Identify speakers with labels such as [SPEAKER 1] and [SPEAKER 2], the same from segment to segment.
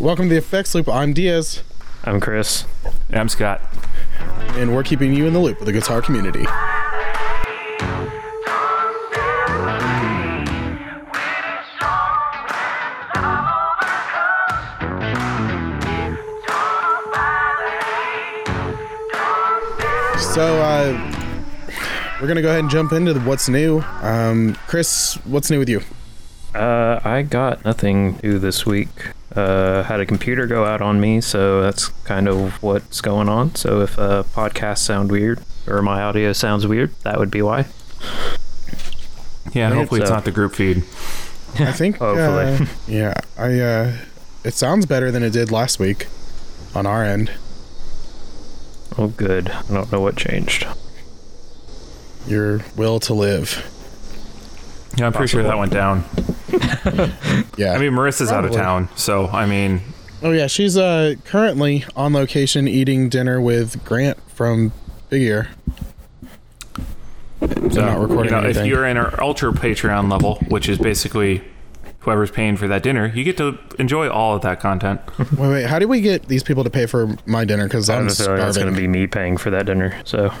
[SPEAKER 1] Welcome to the Effects Loop. I'm Diaz,
[SPEAKER 2] I'm Chris.
[SPEAKER 3] And I'm Scott.
[SPEAKER 1] and we're keeping you in the loop with the guitar community. So, uh, we're gonna go ahead and jump into the what's new. Um, Chris, what's new with you?
[SPEAKER 2] Uh, I got nothing new this week. Uh, had a computer go out on me, so that's kind of what's going on. So if uh, podcasts sound weird or my audio sounds weird, that would be why.
[SPEAKER 3] Yeah, hopefully it's not the group feed.
[SPEAKER 1] I think.
[SPEAKER 2] Hopefully.
[SPEAKER 1] uh, yeah, I. Uh, it sounds better than it did last week, on our end.
[SPEAKER 2] Oh, good. I don't know what changed.
[SPEAKER 1] Your will to live.
[SPEAKER 3] Yeah, I'm pretty sure that went down.
[SPEAKER 1] Yeah.
[SPEAKER 3] I mean, Marissa's out of
[SPEAKER 1] Probably.
[SPEAKER 3] town, so I mean,
[SPEAKER 1] oh yeah, she's uh currently on location eating dinner with Grant from Big Ear.
[SPEAKER 3] so,
[SPEAKER 1] not recording
[SPEAKER 3] you know, if
[SPEAKER 1] anything.
[SPEAKER 3] you're in our ultra Patreon level, which is basically whoever's paying for that dinner, you get to enjoy all of that content.
[SPEAKER 1] Wait, wait. How do we get these people to pay for my dinner? Because
[SPEAKER 2] I
[SPEAKER 1] I'm
[SPEAKER 2] have a feeling
[SPEAKER 1] starving.
[SPEAKER 2] going to be me paying for that dinner. So,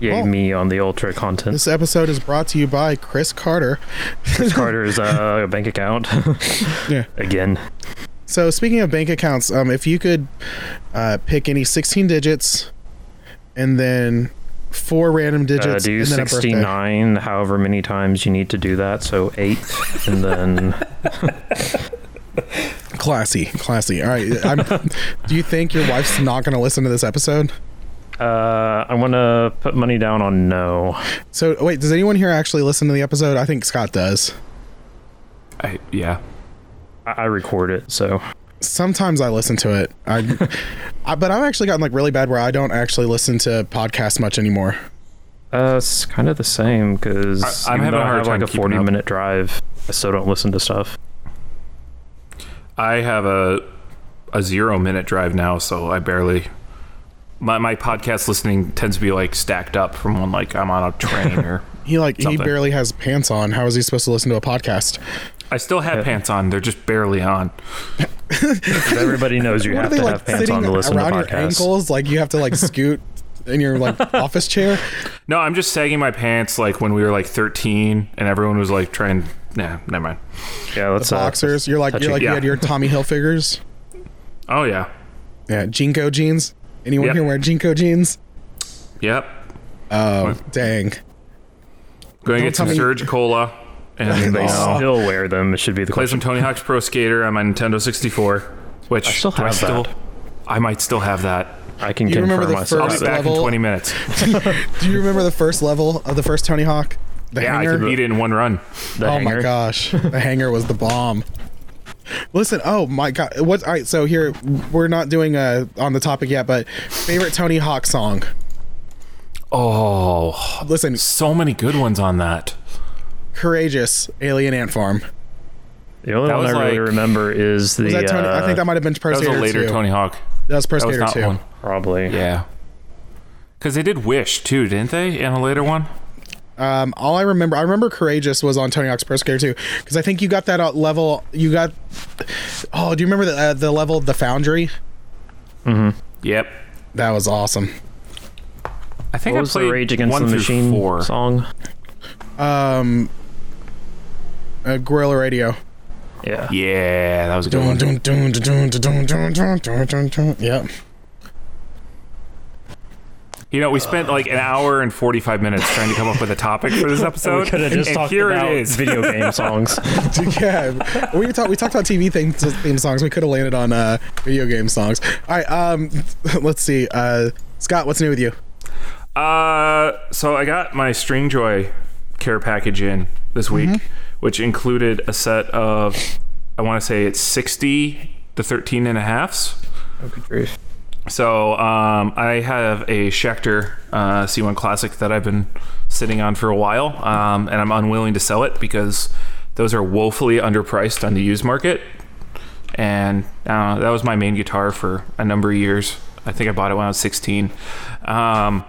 [SPEAKER 2] yay,
[SPEAKER 1] Well-
[SPEAKER 2] me on the ultra content.
[SPEAKER 1] This episode is brought to you by Chris Carter.
[SPEAKER 2] Chris Carter's uh, bank account.
[SPEAKER 1] Yeah.
[SPEAKER 2] Again.
[SPEAKER 1] So speaking of bank accounts, um, if you could uh, pick any 16 digits, and then four random
[SPEAKER 2] Uh,
[SPEAKER 1] digits,
[SPEAKER 2] do
[SPEAKER 1] a birthday.
[SPEAKER 2] 69 however many times you need to do that. So, eight. And then.
[SPEAKER 1] Classy, classy. All right. I'm, do you think your wife's not going to listen to this episode?
[SPEAKER 2] Uh, I want to put money down on no.
[SPEAKER 1] So wait, does anyone here actually listen to the episode? I think Scott does.
[SPEAKER 3] I, yeah,
[SPEAKER 2] I, I record it, so
[SPEAKER 1] Sometimes I listen to it. I, I, but I've actually gotten like really bad where I don't actually listen to podcasts much anymore.
[SPEAKER 2] uh, it's kind of the same because
[SPEAKER 3] I- I'm
[SPEAKER 2] even
[SPEAKER 3] having
[SPEAKER 2] though
[SPEAKER 3] a
[SPEAKER 2] I
[SPEAKER 3] hard
[SPEAKER 2] have
[SPEAKER 3] time
[SPEAKER 2] like a forty
[SPEAKER 3] up.
[SPEAKER 2] minute drive, I still don't listen to stuff.
[SPEAKER 3] I have a a zero minute drive now, so I barely. My, my podcast listening tends to be like stacked up from when like I'm on a train or
[SPEAKER 1] He like he barely has pants on. How is he supposed to listen to a podcast?
[SPEAKER 3] I still have pants on. They're just barely on.
[SPEAKER 2] 'Cause everybody knows you
[SPEAKER 1] What
[SPEAKER 2] have
[SPEAKER 1] they
[SPEAKER 2] to
[SPEAKER 1] like
[SPEAKER 2] have pants on to listen to
[SPEAKER 1] around your
[SPEAKER 2] podcasts.
[SPEAKER 1] ankles? Like you have to like scoot in your like office chair.
[SPEAKER 3] No, I'm just sagging my pants like when we were like 13 and everyone was like trying. Nah, never mind.
[SPEAKER 2] Yeah, let's uh,
[SPEAKER 1] Boxers. You're like
[SPEAKER 2] touch
[SPEAKER 1] you're
[SPEAKER 2] it.
[SPEAKER 1] like you had your Tommy Hilfigers.
[SPEAKER 3] Oh yeah.
[SPEAKER 1] Yeah, JNCO jeans. Anyone
[SPEAKER 3] Yep.
[SPEAKER 1] here wear JNCO jeans?
[SPEAKER 3] Yep.
[SPEAKER 1] Oh dang.
[SPEAKER 3] Going to get some Surge Cola and
[SPEAKER 2] They still wear them. It should be the
[SPEAKER 3] play
[SPEAKER 2] question.
[SPEAKER 3] some Tony Hawk's Pro Skater on my Nintendo 64. Which
[SPEAKER 2] I still
[SPEAKER 3] do
[SPEAKER 2] have
[SPEAKER 3] still,
[SPEAKER 2] that.
[SPEAKER 3] I might still have that.
[SPEAKER 2] I can
[SPEAKER 1] Do you remember
[SPEAKER 2] confirm
[SPEAKER 1] the
[SPEAKER 2] myself.
[SPEAKER 3] I'll be back
[SPEAKER 1] level-
[SPEAKER 3] in 20 minutes.
[SPEAKER 1] Do you remember the first level of the first Tony Hawk? The
[SPEAKER 3] Yeah, I
[SPEAKER 1] hanger.
[SPEAKER 3] could beat it in one run.
[SPEAKER 2] The
[SPEAKER 1] oh
[SPEAKER 2] hanger.
[SPEAKER 1] my gosh, the hanger was the bomb. Listen, oh my god, what? All right, so here we're not doing uh on the topic yet, but favorite Tony Hawk song.
[SPEAKER 3] Oh,
[SPEAKER 1] Listen,
[SPEAKER 3] so many good ones on that.
[SPEAKER 1] courageous alien ant farm.
[SPEAKER 2] The only
[SPEAKER 3] That
[SPEAKER 2] one I
[SPEAKER 3] was
[SPEAKER 2] really remember is the.
[SPEAKER 1] Was that Tony? I
[SPEAKER 2] uh,
[SPEAKER 1] think that might have been Pro
[SPEAKER 3] That was a
[SPEAKER 1] Skater
[SPEAKER 3] later
[SPEAKER 1] 2.
[SPEAKER 3] Tony Hawk.
[SPEAKER 1] That was Pro
[SPEAKER 3] That was
[SPEAKER 1] Skater
[SPEAKER 3] not
[SPEAKER 1] 2.
[SPEAKER 3] one.
[SPEAKER 2] probably.
[SPEAKER 3] Yeah. Because they did Wish too, didn't they? In a later one.
[SPEAKER 1] Um, all I remember, I remember Courageous was on Tony Hawk's Pro Skater 2 because I think you got that uh, level. You got. Oh, do you remember the uh, the level the Foundry? Mm-hmm.
[SPEAKER 3] Yep.
[SPEAKER 1] That was awesome.
[SPEAKER 3] I think
[SPEAKER 2] What
[SPEAKER 3] I
[SPEAKER 2] was the
[SPEAKER 3] played
[SPEAKER 2] Rage Against the Machine
[SPEAKER 3] four.
[SPEAKER 2] song?
[SPEAKER 1] Um, uh, Guerrilla Radio.
[SPEAKER 2] Yeah.
[SPEAKER 3] Yeah, that was a good
[SPEAKER 1] Dun,
[SPEAKER 3] one.
[SPEAKER 1] dun, dun, dun, dun, dun, dun, dun, dun, dun, dun. Yep.
[SPEAKER 3] You know, we spent like an hour and forty-five minutes trying to come up with a topic for this episode.
[SPEAKER 2] We could have just
[SPEAKER 3] and
[SPEAKER 2] talked
[SPEAKER 3] here
[SPEAKER 2] about
[SPEAKER 3] it is.
[SPEAKER 2] video game songs.
[SPEAKER 1] yeah, we talked we talked about TV theme, theme songs. We could have landed on uh, video game songs. All right, um, let's see. Uh, Scott, what's new with you?
[SPEAKER 3] Uh, so I got my Stringjoy care package in this week,
[SPEAKER 1] Mm-hmm.
[SPEAKER 3] which included a set of, I want to say it's 60 to 13 and a halfs.
[SPEAKER 2] Oh, good grief.
[SPEAKER 3] So um, I have a Schecter uh, C1 Classic that I've been sitting on for a while, um, and I'm unwilling to sell it because those are woefully underpriced on the used market. And uh, that was my main guitar for a number of years. I think I bought it when I was 16. Um,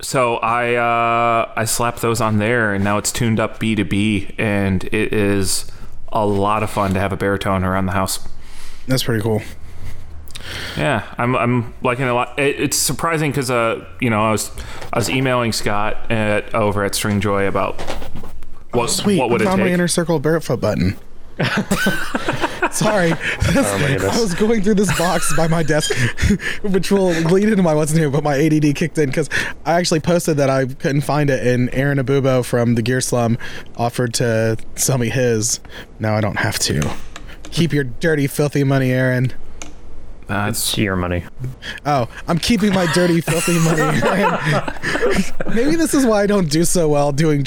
[SPEAKER 3] so I uh, I slapped those on there, and now it's tuned up B to B, and it is a lot of fun to have a baritone around the house.
[SPEAKER 1] That's pretty cool.
[SPEAKER 3] Yeah, I'm I'm liking it a lot. It, it's surprising because uh you know I was I was emailing Scott at over at Stringjoy about what
[SPEAKER 1] Sweet.
[SPEAKER 3] what would
[SPEAKER 1] I
[SPEAKER 3] it
[SPEAKER 1] found my inner circle barefoot button. Sorry.
[SPEAKER 2] Oh.
[SPEAKER 1] I was going through this box by my desk, which will lead into my what's new, but my ADD kicked in because I actually posted that I couldn't find it, and Aaron Abubo from the Gear Slum offered to sell me his. Now I don't have to. Keep your dirty, filthy money, Aaron.
[SPEAKER 3] That's
[SPEAKER 2] It's your money.
[SPEAKER 1] Oh, I'm keeping my dirty, filthy money. Maybe this is why I don't do so well doing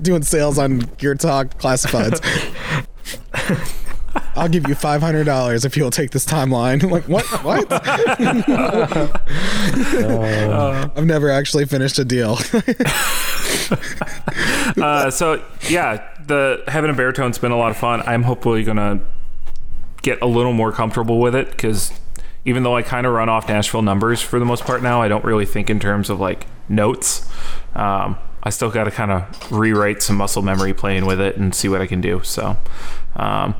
[SPEAKER 1] doing sales on Gear Talk classifieds. I'll give you five hundred dollars if you'll take this timeline. I'm like what? What? I've never actually finished a deal.
[SPEAKER 3] uh, so yeah, the Heaven and Baritone's been a lot of fun. I'm hopefully gonna get a little more comfortable with it because even though I kind of run off Nashville numbers for the most part now, I don't really think in terms of like notes. Um, I still got to kind of rewrite some muscle memory playing with it and see what I can do. So, um,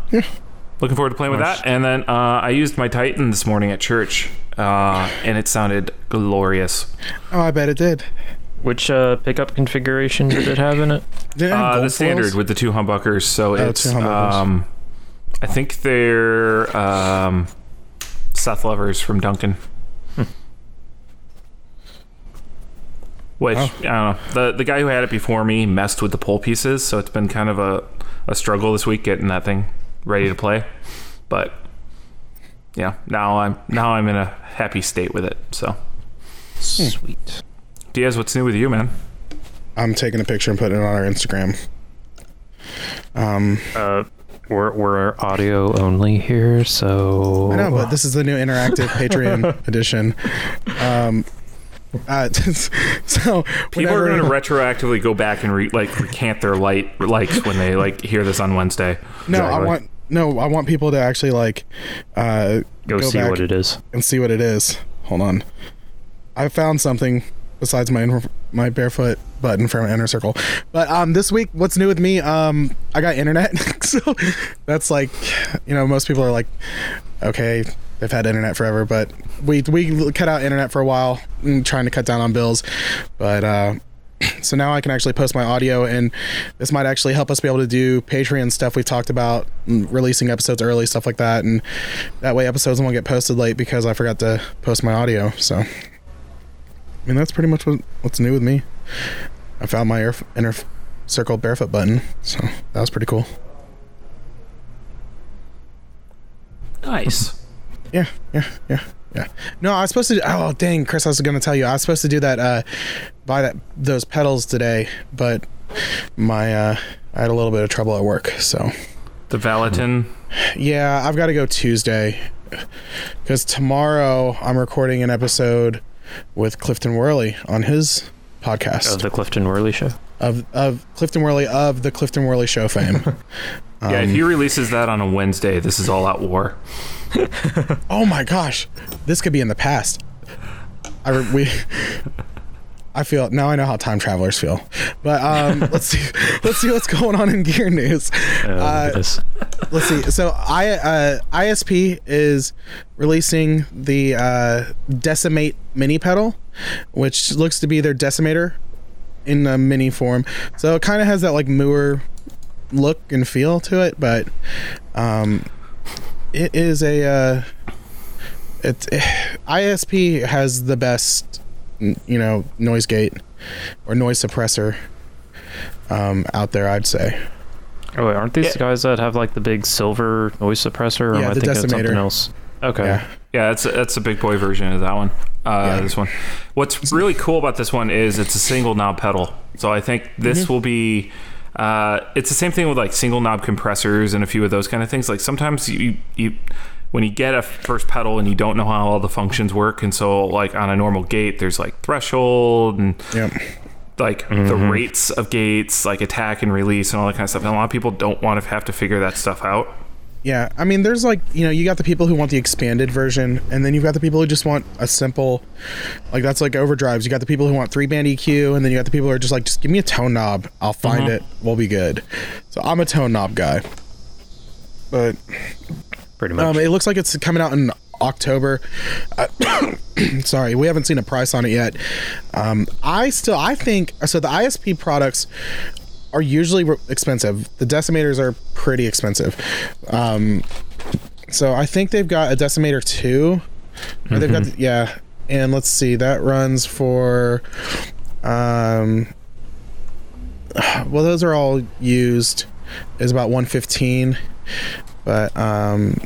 [SPEAKER 3] looking forward to playing with that. And then uh, I used my Titan this morning at church, uh, and it sounded glorious.
[SPEAKER 1] oh, I bet it did.
[SPEAKER 2] Which uh, pickup configuration did it have in it?
[SPEAKER 1] Did it have
[SPEAKER 3] Uh,
[SPEAKER 1] gold
[SPEAKER 3] the standard
[SPEAKER 1] foils?
[SPEAKER 3] with the two humbuckers. So
[SPEAKER 1] Oh,
[SPEAKER 3] it's
[SPEAKER 1] humbuckers.
[SPEAKER 3] um, I think they're um, Seth Lovers from Duncan. Which
[SPEAKER 1] Oh.
[SPEAKER 3] I don't know. The the guy who had it before me messed with the pole pieces, so it's been kind of a, a struggle this week getting that thing ready to play. But yeah, now I'm now I'm in a happy state with it. So
[SPEAKER 2] Sweet.
[SPEAKER 3] Diaz, what's new with you, man?
[SPEAKER 1] I'm taking a picture and putting it on our Instagram. Um,
[SPEAKER 2] Uh, we're we're audio only here, so
[SPEAKER 1] I know, but this is the new interactive Patreon edition. Um, uh, so
[SPEAKER 3] People are going to retroactively go back and re- like recant their light likes when they like hear this on Wednesday.
[SPEAKER 1] No, I want no, I want people to actually like uh,
[SPEAKER 2] go, see
[SPEAKER 1] back
[SPEAKER 2] what it is.
[SPEAKER 1] and see what it is. Hold on, I found something besides my my barefoot button from Inner Circle. But um, this week, what's new with me? Um, I got internet, so that's like, you know, most people are like, okay, they've had internet forever, but we we cut out internet for a while, mm, trying to cut down on bills, but uh. So now I can actually post my audio, and this might actually help us be able to do Patreon stuff we've talked about, mm, releasing episodes early, stuff like that, and that way episodes won't get posted late because I forgot to post my audio. So, mean, that's pretty much what, what's new with me. I found my inner, inner circle barefoot button, so that was pretty cool.
[SPEAKER 3] Nice.
[SPEAKER 1] Yeah, yeah, yeah, yeah. No, I was supposed to. Oh, dang, Chris, I was going to tell you. I was supposed to do that, uh, buy that those pedals today, but my uh, I had a little bit of trouble at work, so
[SPEAKER 3] The Valatin.
[SPEAKER 1] yeah, I've got to go Tuesday because tomorrow I'm recording an episode with Clifton Worley on his podcast
[SPEAKER 2] Of the Clifton Worley show.
[SPEAKER 1] of of Clifton Worley of the Clifton Worley Show fame.
[SPEAKER 3] yeah, if he um, releases that on a Wednesday, this is all out war.
[SPEAKER 1] oh my gosh, this could be in the past. I re- we. I feel now. I know how time travelers feel, but um, let's see. Let's see what's going on in gear news.
[SPEAKER 2] Oh,
[SPEAKER 1] Uh, let's see. So I uh, ISP is releasing the uh, Deci-Mate mini pedal, which looks to be their decimator in a mini form. So it kind of has that like Mooer look and feel to it, but um, it is a uh, it's ISP has the best you know noise gate or noise suppressor um, out there. I'd say.
[SPEAKER 2] Oh, wait, aren't these
[SPEAKER 3] Yeah.
[SPEAKER 2] guys that have like the big silver noise suppressor? Or
[SPEAKER 1] Yeah,
[SPEAKER 2] am I
[SPEAKER 1] the
[SPEAKER 2] thinking of something
[SPEAKER 1] Decimator.
[SPEAKER 2] else? Okay.
[SPEAKER 1] Yeah.
[SPEAKER 3] Yeah, that's that's a big boy version of that one. Uh,
[SPEAKER 1] Yeah.
[SPEAKER 3] This one. What's really cool about this one is it's a single knob pedal. So I think this will be. Uh, it's the same thing with like single knob compressors and a few of those kind of things. Like sometimes you you when you get a first pedal and you don't know how all the functions work, and so like on a normal gate, there's like threshold and
[SPEAKER 1] Yep.
[SPEAKER 3] like the rates of gates, like attack and release and all that kind of stuff. And a lot of people don't want to have to figure that stuff out.
[SPEAKER 1] Yeah, I mean, there's like you know, you got the people who want the expanded version, and then you've got the people who just want a simple, like that's like overdrives. You got the people who want three band EQ, and then you got the people who are just like, just give me a tone knob, I'll find
[SPEAKER 3] Uh-huh.
[SPEAKER 1] it, we'll be good. So I'm a tone knob guy, but
[SPEAKER 2] pretty much.
[SPEAKER 1] Um, it looks like it's coming out in October. Uh, sorry, we haven't seen a price on it yet. Um, I still, I think, so the ISP products are usually re- expensive. The decimators are pretty expensive. Um, so I think they've got a decimator two. Or they've got, yeah. And let's see, that runs for, um, well, those are all used. Is about 115 but um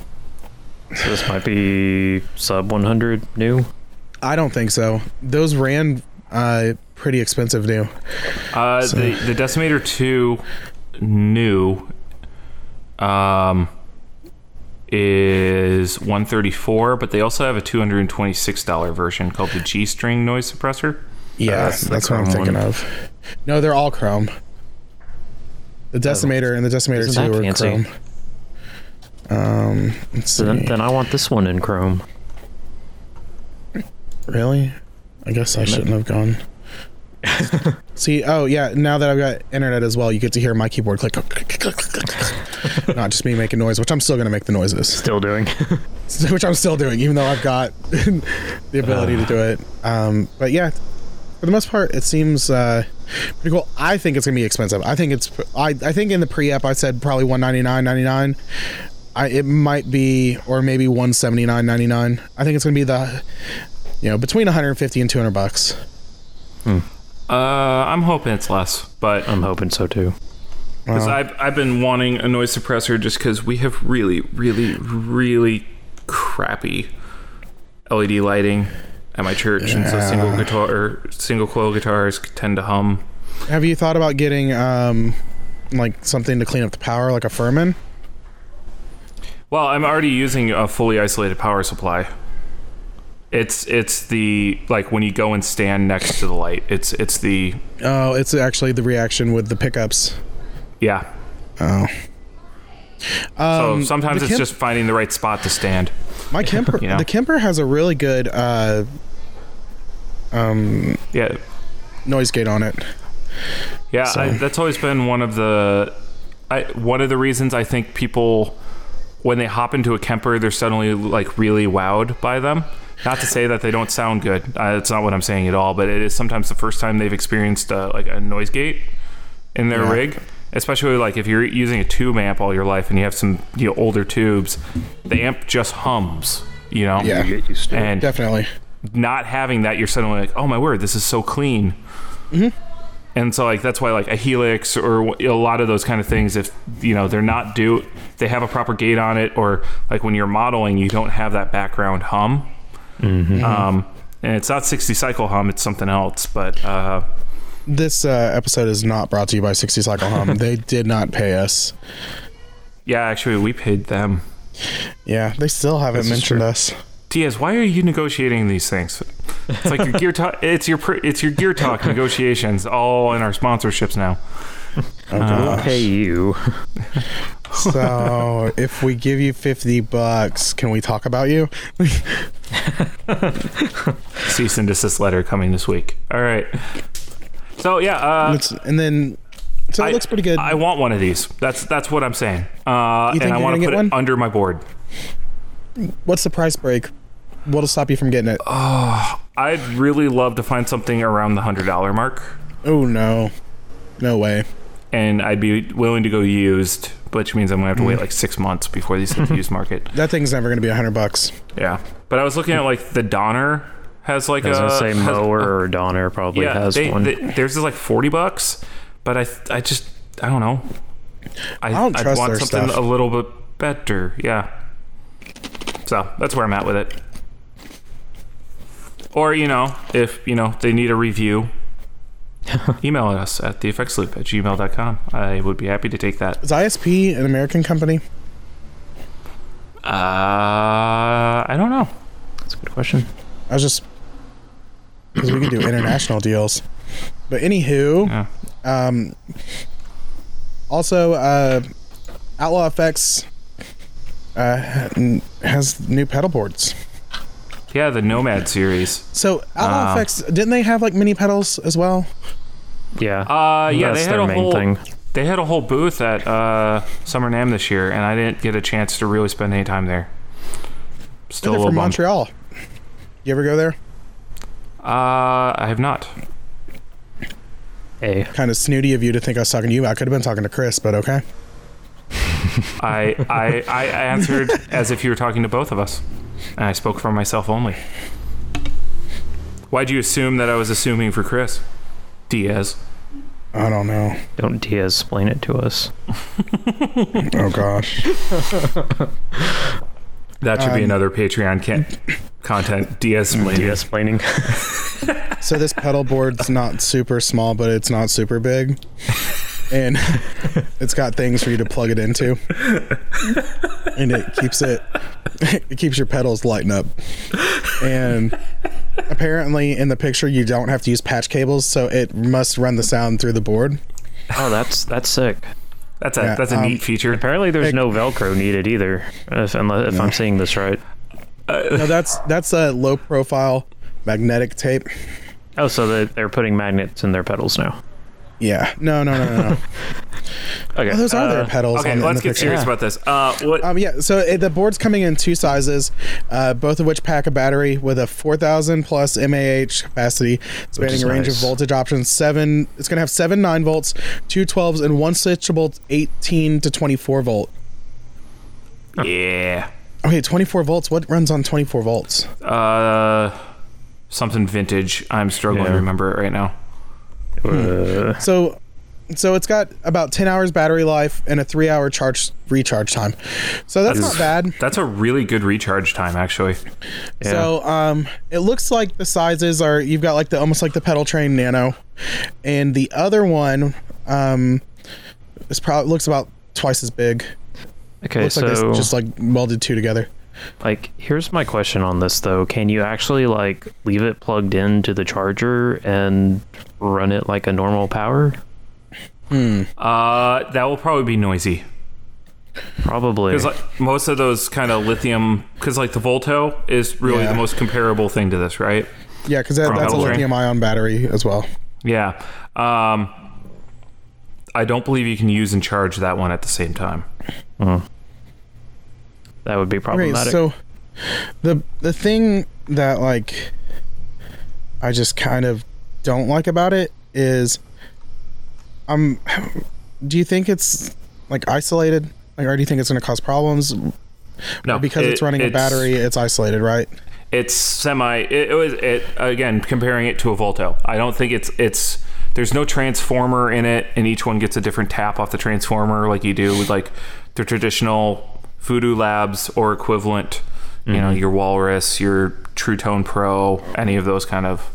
[SPEAKER 2] so this might be sub 100 new.
[SPEAKER 1] I don't think so. Those ran uh, pretty expensive new.
[SPEAKER 3] Uh, the the Decimator two new um is 134, but they also have a 226 dollar version called the G string noise suppressor.
[SPEAKER 1] Yeah,
[SPEAKER 2] that's
[SPEAKER 1] that's, what I'm thinking
[SPEAKER 2] one.
[SPEAKER 1] of. No, they're all Chrome. The Decimator and the Decimator
[SPEAKER 2] isn't
[SPEAKER 1] Two are
[SPEAKER 2] fancy?
[SPEAKER 1] Chrome. Um.
[SPEAKER 2] Then, then I want this one in Chrome.
[SPEAKER 1] Really? I guess I shouldn't have gone. See, oh yeah, now that I've got internet as well, you get to hear my keyboard click, click, click, click, click, click. not just me making noise, which I'm still gonna make the noises.
[SPEAKER 2] Still doing.
[SPEAKER 1] which I'm still doing, even though I've got the ability to do it. Um, but yeah, for the most part, it seems uh, pretty cool. I think it's gonna be expensive. I think it's. I, I think in the pre-app I said probably 199.99. I it might be or maybe 179.99. I think it's gonna be the, you know, between 150 and 200 bucks.
[SPEAKER 3] Uh, I'm hoping it's less, but
[SPEAKER 2] I'm hoping so too.
[SPEAKER 3] because
[SPEAKER 1] Wow.
[SPEAKER 3] I've I've been wanting a noise suppressor just because we have really, really, really crappy LED lighting at my church, and so single guitar or single coil guitars tend to hum.
[SPEAKER 1] Have you thought about getting um, like something to clean up the power, like a Furman?
[SPEAKER 3] Well, I'm already using a fully isolated power supply. It's it's the like when you go and stand next to the light. It's it's the
[SPEAKER 1] Oh, it's actually the reaction with the pickups.
[SPEAKER 3] yeah.
[SPEAKER 1] Oh.
[SPEAKER 3] So
[SPEAKER 1] Um,
[SPEAKER 3] sometimes
[SPEAKER 1] the
[SPEAKER 3] it's
[SPEAKER 1] Kemp-
[SPEAKER 3] just finding the right spot to stand.
[SPEAKER 1] My Kemper,
[SPEAKER 3] You know?
[SPEAKER 1] the Kemper has a really good uh, um,
[SPEAKER 3] Yeah,
[SPEAKER 1] noise gate on it.
[SPEAKER 3] Yeah,
[SPEAKER 1] So-
[SPEAKER 3] I, that's always been one of the I, one of the reasons I think people when they hop into a Kemper, they're suddenly like really wowed by them. Not to say that they don't sound good. Uh, that's not what I'm saying at all. But it is sometimes the first time they've experienced uh, like a noise gate in their
[SPEAKER 1] Yeah.
[SPEAKER 3] rig. Especially like if you're using a tube amp all your life and you have some you know older tubes, the amp just hums. You know.
[SPEAKER 1] Yeah.
[SPEAKER 2] You get used to.
[SPEAKER 3] And
[SPEAKER 1] Definitely.
[SPEAKER 3] not having that, you're suddenly like, oh my word, this is so clean. And so like that's why like a Helix or a lot of those kind of things, if you know they're not due, they have a proper gate on it, or like when you're modeling, you don't have that background hum. Um, and it's not 60 cycle hum; it's something else. But uh,
[SPEAKER 1] This uh, episode is not brought to you by 60 Cycle Hum. they did not pay us.
[SPEAKER 3] yeah, actually, we paid them.
[SPEAKER 1] Yeah, they still haven't
[SPEAKER 2] This
[SPEAKER 1] mentioned us.
[SPEAKER 3] Diaz, why are you negotiating these things? It's like your gear talk. It's your it's your gear talk negotiations, all in our sponsorships now.
[SPEAKER 1] Oh,
[SPEAKER 3] Uh,
[SPEAKER 1] gosh.
[SPEAKER 2] Hey, you.
[SPEAKER 1] So, if we give you 50 bucks, can we talk about you?
[SPEAKER 3] Cease and desist letter coming this week. All right. So yeah, uh,
[SPEAKER 1] Let's- and then, so it
[SPEAKER 3] I-
[SPEAKER 1] looks pretty good.
[SPEAKER 3] I want one of these. That's that's what I'm saying. Uh,
[SPEAKER 1] You think
[SPEAKER 3] and I
[SPEAKER 1] you're
[SPEAKER 3] want
[SPEAKER 1] gonna
[SPEAKER 3] to
[SPEAKER 1] get
[SPEAKER 3] put it
[SPEAKER 1] one?
[SPEAKER 3] under my board.
[SPEAKER 1] What's the price break? What'll stop you from getting it?
[SPEAKER 3] I'd really love to find something around the hundred dollar mark,
[SPEAKER 1] Oh, no. No way.
[SPEAKER 3] and I'd be willing to go used, which means I'm gonna have to
[SPEAKER 1] Mm.
[SPEAKER 3] wait like six months before these hit the used market.
[SPEAKER 1] That thing's never going to be a 100 bucks.
[SPEAKER 3] Yeah, but I was looking at like the Donner has like
[SPEAKER 2] I was
[SPEAKER 3] a
[SPEAKER 2] gonna say
[SPEAKER 3] has-
[SPEAKER 2] Mooer or Donner probably
[SPEAKER 3] yeah,
[SPEAKER 2] has
[SPEAKER 3] they,
[SPEAKER 2] one.
[SPEAKER 3] they- theirs is like forty bucks, but I I just I don't know. I,
[SPEAKER 1] don't
[SPEAKER 3] I'd want
[SPEAKER 1] their
[SPEAKER 3] something
[SPEAKER 1] stuff.
[SPEAKER 3] a little bit better. Yeah. So that's where I'm at with it. Or you know, if you know they need a review, email us at theeffectsloop at gmail.com. I would be happy to take that.
[SPEAKER 1] Is ISP an American company?
[SPEAKER 3] Uh, I don't know.
[SPEAKER 2] That's a good question.
[SPEAKER 1] I was just because we can do international deals. But anywho,
[SPEAKER 3] Yeah.
[SPEAKER 1] um, also uh, Outlaw Effects uh, has new pedal boards.
[SPEAKER 3] Yeah, the Nomad series.
[SPEAKER 1] So Outlaw
[SPEAKER 3] Ah.
[SPEAKER 1] Effects didn't they have like mini pedals as well?
[SPEAKER 2] Yeah.
[SPEAKER 3] Uh, yeah,
[SPEAKER 2] That's
[SPEAKER 3] they had
[SPEAKER 2] their
[SPEAKER 3] a
[SPEAKER 2] main
[SPEAKER 3] whole
[SPEAKER 2] thing.
[SPEAKER 3] They had a whole booth at uh, Summer NAMM this year, and I didn't get a chance to really spend any time there. Still a
[SPEAKER 1] from
[SPEAKER 3] bummed.
[SPEAKER 1] Montreal. You ever go there?
[SPEAKER 3] Uh, I have not.
[SPEAKER 2] Hey,
[SPEAKER 1] Kind of snooty of you to think I was talking to you. I could have been talking to Chris, but okay.
[SPEAKER 3] I, I I answered as if you were talking to both of us, and I spoke for myself only. Why'd you assume that I was assuming for Chris? Diaz.
[SPEAKER 1] I don't know.
[SPEAKER 2] don't Diaz explain it to us.
[SPEAKER 1] Oh gosh.
[SPEAKER 3] That should be
[SPEAKER 1] Um,
[SPEAKER 3] another Patreon can- content. Diaz explaining.
[SPEAKER 2] Diaz explaining.
[SPEAKER 1] So this pedal board's not super small, but it's not super big. And it's got things for you to plug it into. And it keeps it it keeps your pedals lighting up. And apparently in the picture you don't have to use patch cables, so it must run the sound through the board.
[SPEAKER 2] oh, that's that's sick.
[SPEAKER 3] That's a
[SPEAKER 1] Yeah,
[SPEAKER 3] that's a
[SPEAKER 1] um,
[SPEAKER 3] neat feature.
[SPEAKER 2] Apparently, there's
[SPEAKER 1] Hey-
[SPEAKER 2] no Velcro needed either. If, unless, if I'm seeing this right.
[SPEAKER 1] No, that's that's a low profile magnetic tape.
[SPEAKER 2] Oh, so they're putting magnets in their pedals now.
[SPEAKER 1] Yeah. No, no, no, no, no.
[SPEAKER 2] Okay.
[SPEAKER 1] Oh, those are their
[SPEAKER 2] uh,
[SPEAKER 1] pedals.
[SPEAKER 3] Okay,
[SPEAKER 1] on,
[SPEAKER 3] let's
[SPEAKER 1] the
[SPEAKER 3] get
[SPEAKER 1] picture.
[SPEAKER 3] serious
[SPEAKER 2] Yeah.
[SPEAKER 3] about this. Uh, what?
[SPEAKER 1] Um, yeah, so it, the board's coming in two sizes, uh, both of which pack a battery with a 4,000 plus MAH capacity, spanning a range
[SPEAKER 2] nice.
[SPEAKER 1] of voltage options. Seven, it's gonna have seven nine volts, two 12s, and one switchable 18 to 24 volt.
[SPEAKER 3] yeah.
[SPEAKER 1] Okay, 24 volts. What runs on 24 volts?
[SPEAKER 3] Uh, something vintage. I'm struggling to remember it right now.
[SPEAKER 2] Uh,
[SPEAKER 1] So, so it's got about 10 hours battery life and a three hour charge recharge time. So that's,
[SPEAKER 3] That's-
[SPEAKER 1] not bad.
[SPEAKER 3] That's a really good recharge time, actually.
[SPEAKER 2] yeah.
[SPEAKER 1] So um, it looks like the sizes are you've got like the almost like the pedal train nano, and the other one um, is probably looks about twice as big.
[SPEAKER 2] okay,
[SPEAKER 1] looks like
[SPEAKER 2] so
[SPEAKER 1] they just like welded two together.
[SPEAKER 2] Like here's my question on this though. Can you actually like leave it plugged into the charger and run it like a normal power?
[SPEAKER 3] Uh, that will probably be noisy.
[SPEAKER 2] Probably.
[SPEAKER 3] Because like most of those kind of lithium, because like the Volto is really
[SPEAKER 1] Yeah.
[SPEAKER 3] the most comparable thing to this, right?
[SPEAKER 1] Yeah, because that, that's a lithium ion battery as well.
[SPEAKER 3] Yeah. Um, I don't believe you can use and charge that one at the same time.
[SPEAKER 2] That would be problematic.
[SPEAKER 1] so the the thing that like I just kind of don't like about it is um do you think it's like isolated? Like or do you think it's gonna cause problems?
[SPEAKER 3] No,
[SPEAKER 1] because it's
[SPEAKER 3] it-
[SPEAKER 1] running a battery, it's isolated, right?
[SPEAKER 3] It's semi. It, it was it again comparing it to a Volto. I don't think it's it's. There's no transformer in it, and each one gets a different tap off the transformer, like you do with like the traditional Voodoo Labs or equivalent. You know, your Walrus, your True Tone Pro, any of those kind of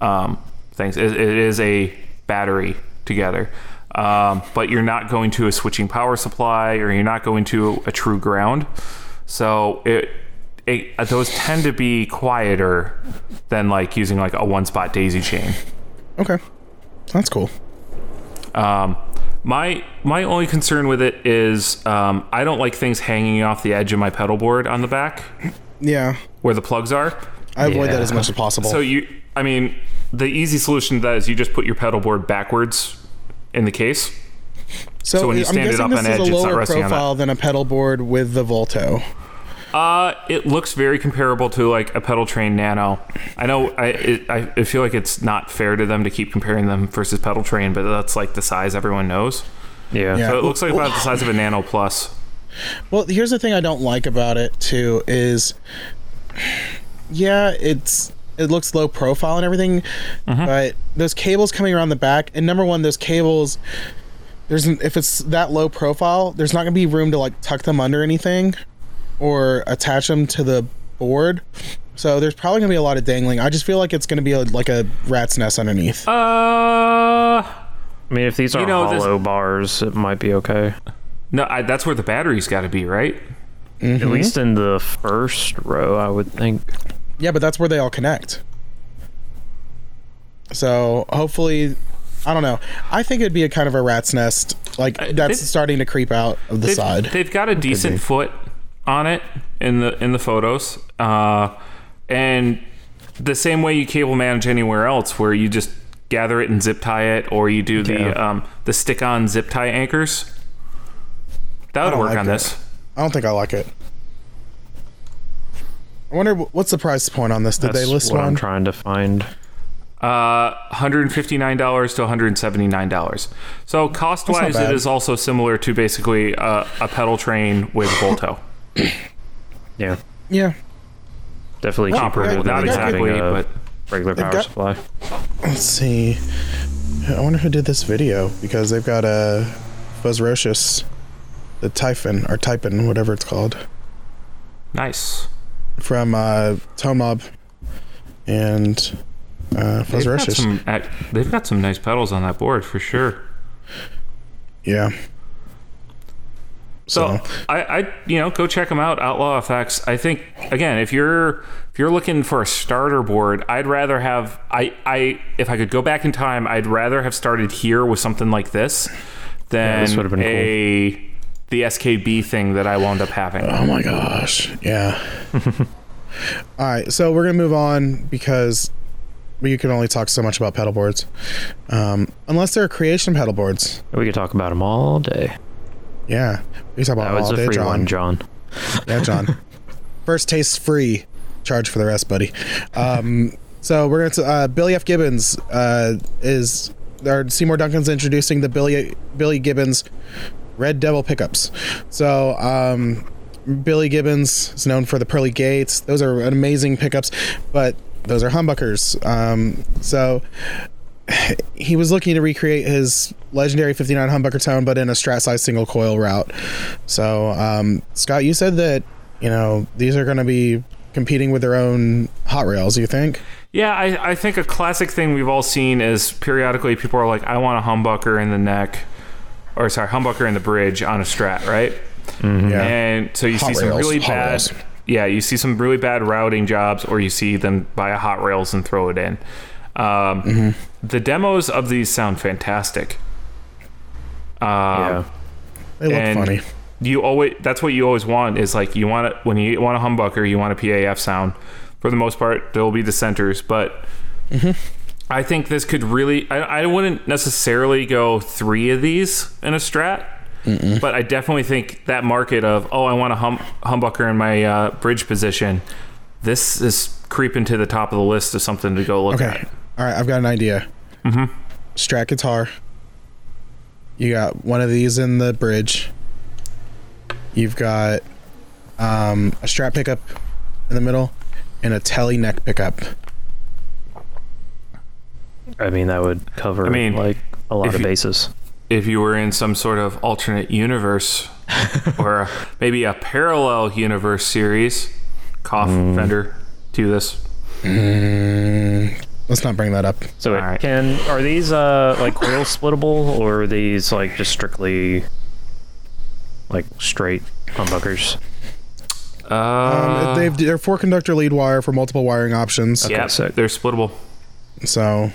[SPEAKER 3] um, things. It, it is a battery together. Um, but you're not going to a switching power supply or you're not going to a true ground. So it, it those tend to be quieter than like using like a one spot daisy chain.
[SPEAKER 1] Okay. That's cool.
[SPEAKER 3] Um, my my only concern with it is um, I don't like things hanging off the edge of my pedal board on the back
[SPEAKER 1] Yeah.
[SPEAKER 3] where the plugs are.
[SPEAKER 1] I avoid that as much as possible.
[SPEAKER 3] So you, I mean, the easy solution to that is you just put your pedal board backwards in the case. so when you
[SPEAKER 1] I'm
[SPEAKER 3] stand it
[SPEAKER 1] guessing
[SPEAKER 3] up
[SPEAKER 1] this
[SPEAKER 3] on
[SPEAKER 1] is
[SPEAKER 3] edge,
[SPEAKER 1] a
[SPEAKER 3] it's not
[SPEAKER 1] lower
[SPEAKER 3] resting on that.
[SPEAKER 1] profile than a pedal board with the Volto.
[SPEAKER 3] Uh, it looks very comparable to like a pedal train nano. I know I it, I I feel like it's not fair to them to keep comparing them versus pedal train, but that's like the size everyone knows.
[SPEAKER 2] yeah.
[SPEAKER 1] Yeah.
[SPEAKER 3] So it looks like about the size of a nano plus.
[SPEAKER 1] Well, here's the thing I don't like about it too is yeah, it's it looks low profile and everything,
[SPEAKER 3] Mm-hmm.
[SPEAKER 1] but those cables coming around the back and number one, those cables there's if it's that low profile, there's not gonna be room to like tuck them under anything or attach them to the board. So there's probably gonna be a lot of dangling. I just feel like it's gonna be a, like a rat's nest underneath.
[SPEAKER 3] Uh,
[SPEAKER 2] I mean, if these are
[SPEAKER 3] You know, this-
[SPEAKER 2] hollow bars, it might be okay.
[SPEAKER 3] no, I, that's where the battery's got to be, right?
[SPEAKER 1] Mm-hmm.
[SPEAKER 2] At least in the first row, I would think.
[SPEAKER 1] Yeah, but that's where they all connect. So hopefully, I don't know. I think it'd be a kind of a rat's nest. Like that's starting to creep out of the
[SPEAKER 3] They've,
[SPEAKER 1] side.
[SPEAKER 3] they've got a decent foot on it in the in the photos, uh, and the same way you cable manage anywhere else, where you just gather it and zip tie it, or you do the
[SPEAKER 2] Yeah.
[SPEAKER 3] um, the stick on zip tie anchors. That would work
[SPEAKER 1] like
[SPEAKER 3] on
[SPEAKER 1] that.
[SPEAKER 3] this.
[SPEAKER 1] I don't think I like it. I wonder what's the price point on this. Did
[SPEAKER 2] That's
[SPEAKER 1] they list
[SPEAKER 2] what I'm trying to find.
[SPEAKER 3] Uh, $159 to $179. So cost wise, it is also similar to basically uh, a pedal train with Volto.
[SPEAKER 2] Yeah,
[SPEAKER 1] Yeah.
[SPEAKER 2] definitely
[SPEAKER 1] Well,
[SPEAKER 2] cheaper
[SPEAKER 1] yeah,
[SPEAKER 2] than
[SPEAKER 3] Not exactly,
[SPEAKER 2] having a
[SPEAKER 3] but
[SPEAKER 2] regular power
[SPEAKER 1] got-
[SPEAKER 2] supply.
[SPEAKER 1] Let's see. I wonder who did this video because they've got a Fuzzrocious, the Typhon or Typin, whatever it's called,
[SPEAKER 3] nice.
[SPEAKER 1] from uh, Tone Mob and uh,
[SPEAKER 3] They've got, some, they've got some nice pedals on that board for sure.
[SPEAKER 1] Yeah.
[SPEAKER 3] So
[SPEAKER 1] So,
[SPEAKER 3] I, I, you know, go check them out. Outlaw Effects. I think again, if you're if you're looking for a starter board, I'd rather have I, I if I could go back in time, I'd rather have started here with something like this than
[SPEAKER 2] this would've cool.
[SPEAKER 3] a the SKB thing that I wound up having.
[SPEAKER 1] oh my gosh. Yeah. All right. So we're going to move on because we can only talk so much about pedal boards. Um, unless they're creation pedal boards.
[SPEAKER 2] We could talk about them all day.
[SPEAKER 1] Yeah. We talk
[SPEAKER 2] That
[SPEAKER 1] about
[SPEAKER 2] was
[SPEAKER 1] all
[SPEAKER 2] a
[SPEAKER 1] day,
[SPEAKER 2] free
[SPEAKER 1] John.
[SPEAKER 2] one, John.
[SPEAKER 1] Yeah, John. First taste free. Charge for the rest, buddy. Um, so we're gonna uh, Billy F. Gibbons uh, is or Seymour Duncan's introducing the Billy Billy Gibbons Red Devil pickups. So um, Billy Gibbons is known for the pearly gates. Those are amazing pickups, but those are humbuckers. Um, so he was looking to recreate his legendary 59 humbucker tone, but in a strat size single coil route. So, um, Scott, you said that you know these are going to be competing with their own hot rails. You think?
[SPEAKER 3] Yeah, I, I think a classic thing we've all seen is periodically people are like, I want a humbucker in the neck, or sorry, humbucker in the bridge on a strat, right?
[SPEAKER 1] Yeah.
[SPEAKER 3] And so you
[SPEAKER 1] Hot
[SPEAKER 3] see some really bad,
[SPEAKER 1] rails.
[SPEAKER 3] yeah, you see some really bad routing jobs, or you see them buy a hot rails and throw it in. Um,
[SPEAKER 1] Mm-hmm.
[SPEAKER 3] The demos of these sound fantastic. Um,
[SPEAKER 2] yeah.
[SPEAKER 1] they look
[SPEAKER 3] and
[SPEAKER 1] funny.
[SPEAKER 3] You always that's what you always want is like you want it when you want a humbucker, you want a PAF sound. For the most part, there will be the centers, but I think this could really. I, I wouldn't necessarily go three of these in a strat, but I definitely think that market of oh, I want a hum, humbucker in my uh, bridge position. This is creeping to the top of the list of something to go look
[SPEAKER 1] Okay.
[SPEAKER 3] at.
[SPEAKER 1] All right. I've got an idea. Mm-hmm. Strat guitar. You got one of these in the bridge. You've got um, a strat pickup in the middle and a telly neck pickup.
[SPEAKER 2] I mean, that would cover
[SPEAKER 3] I mean,
[SPEAKER 2] like a lot
[SPEAKER 3] if
[SPEAKER 2] of
[SPEAKER 3] you-
[SPEAKER 2] bases.
[SPEAKER 3] if you were in some sort of alternate universe or maybe a parallel universe series, cough vendor to this.
[SPEAKER 1] Mm, let's not bring that up.
[SPEAKER 2] So,
[SPEAKER 3] All right.
[SPEAKER 2] can are these uh like coil splittable or are these like just strictly like straight humbuckers?
[SPEAKER 3] Uh,
[SPEAKER 1] Um, they've they're four conductor lead wire for multiple wiring options.
[SPEAKER 3] yeah,
[SPEAKER 2] sick.
[SPEAKER 3] they're splittable.
[SPEAKER 1] So,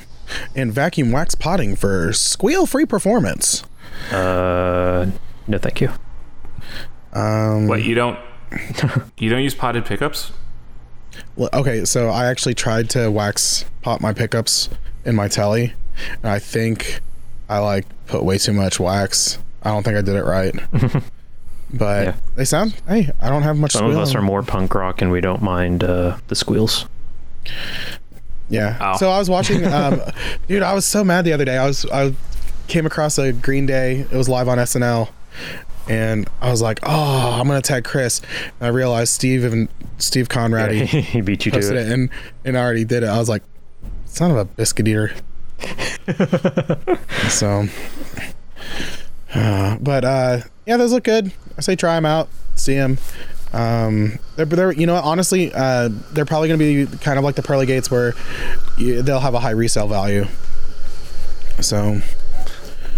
[SPEAKER 1] and vacuum wax potting for squeal free performance.
[SPEAKER 2] Uh, no, thank you.
[SPEAKER 1] Um,
[SPEAKER 3] What you don't you don't use potted pickups?
[SPEAKER 1] Well, okay, so I actually tried to wax pop my pickups in my telly, and I think I like put way too much wax. I don't think I did it right. but
[SPEAKER 2] Yeah.
[SPEAKER 1] they sound. Hey, I don't have much.
[SPEAKER 2] Some of us are more punk rock and we don't mind uh, the squeals.
[SPEAKER 1] Yeah.
[SPEAKER 3] Ow.
[SPEAKER 1] So I was watching. Um, dude, I was so mad the other day. I was I came across a Green Day. It was live on SNL, and I was like, oh, I'm gonna tag Chris. And I realized Steve and Steve Conrad he
[SPEAKER 2] he beat you to it.
[SPEAKER 1] it, and and I already did it. I was like, son of a biscuit eater. so, uh, but uh, yeah, those look good. I say try them out, see them. Um, they're, they're you know honestly, uh, they're probably gonna be kind of like the pearly gates where you, they'll have a high resale value. So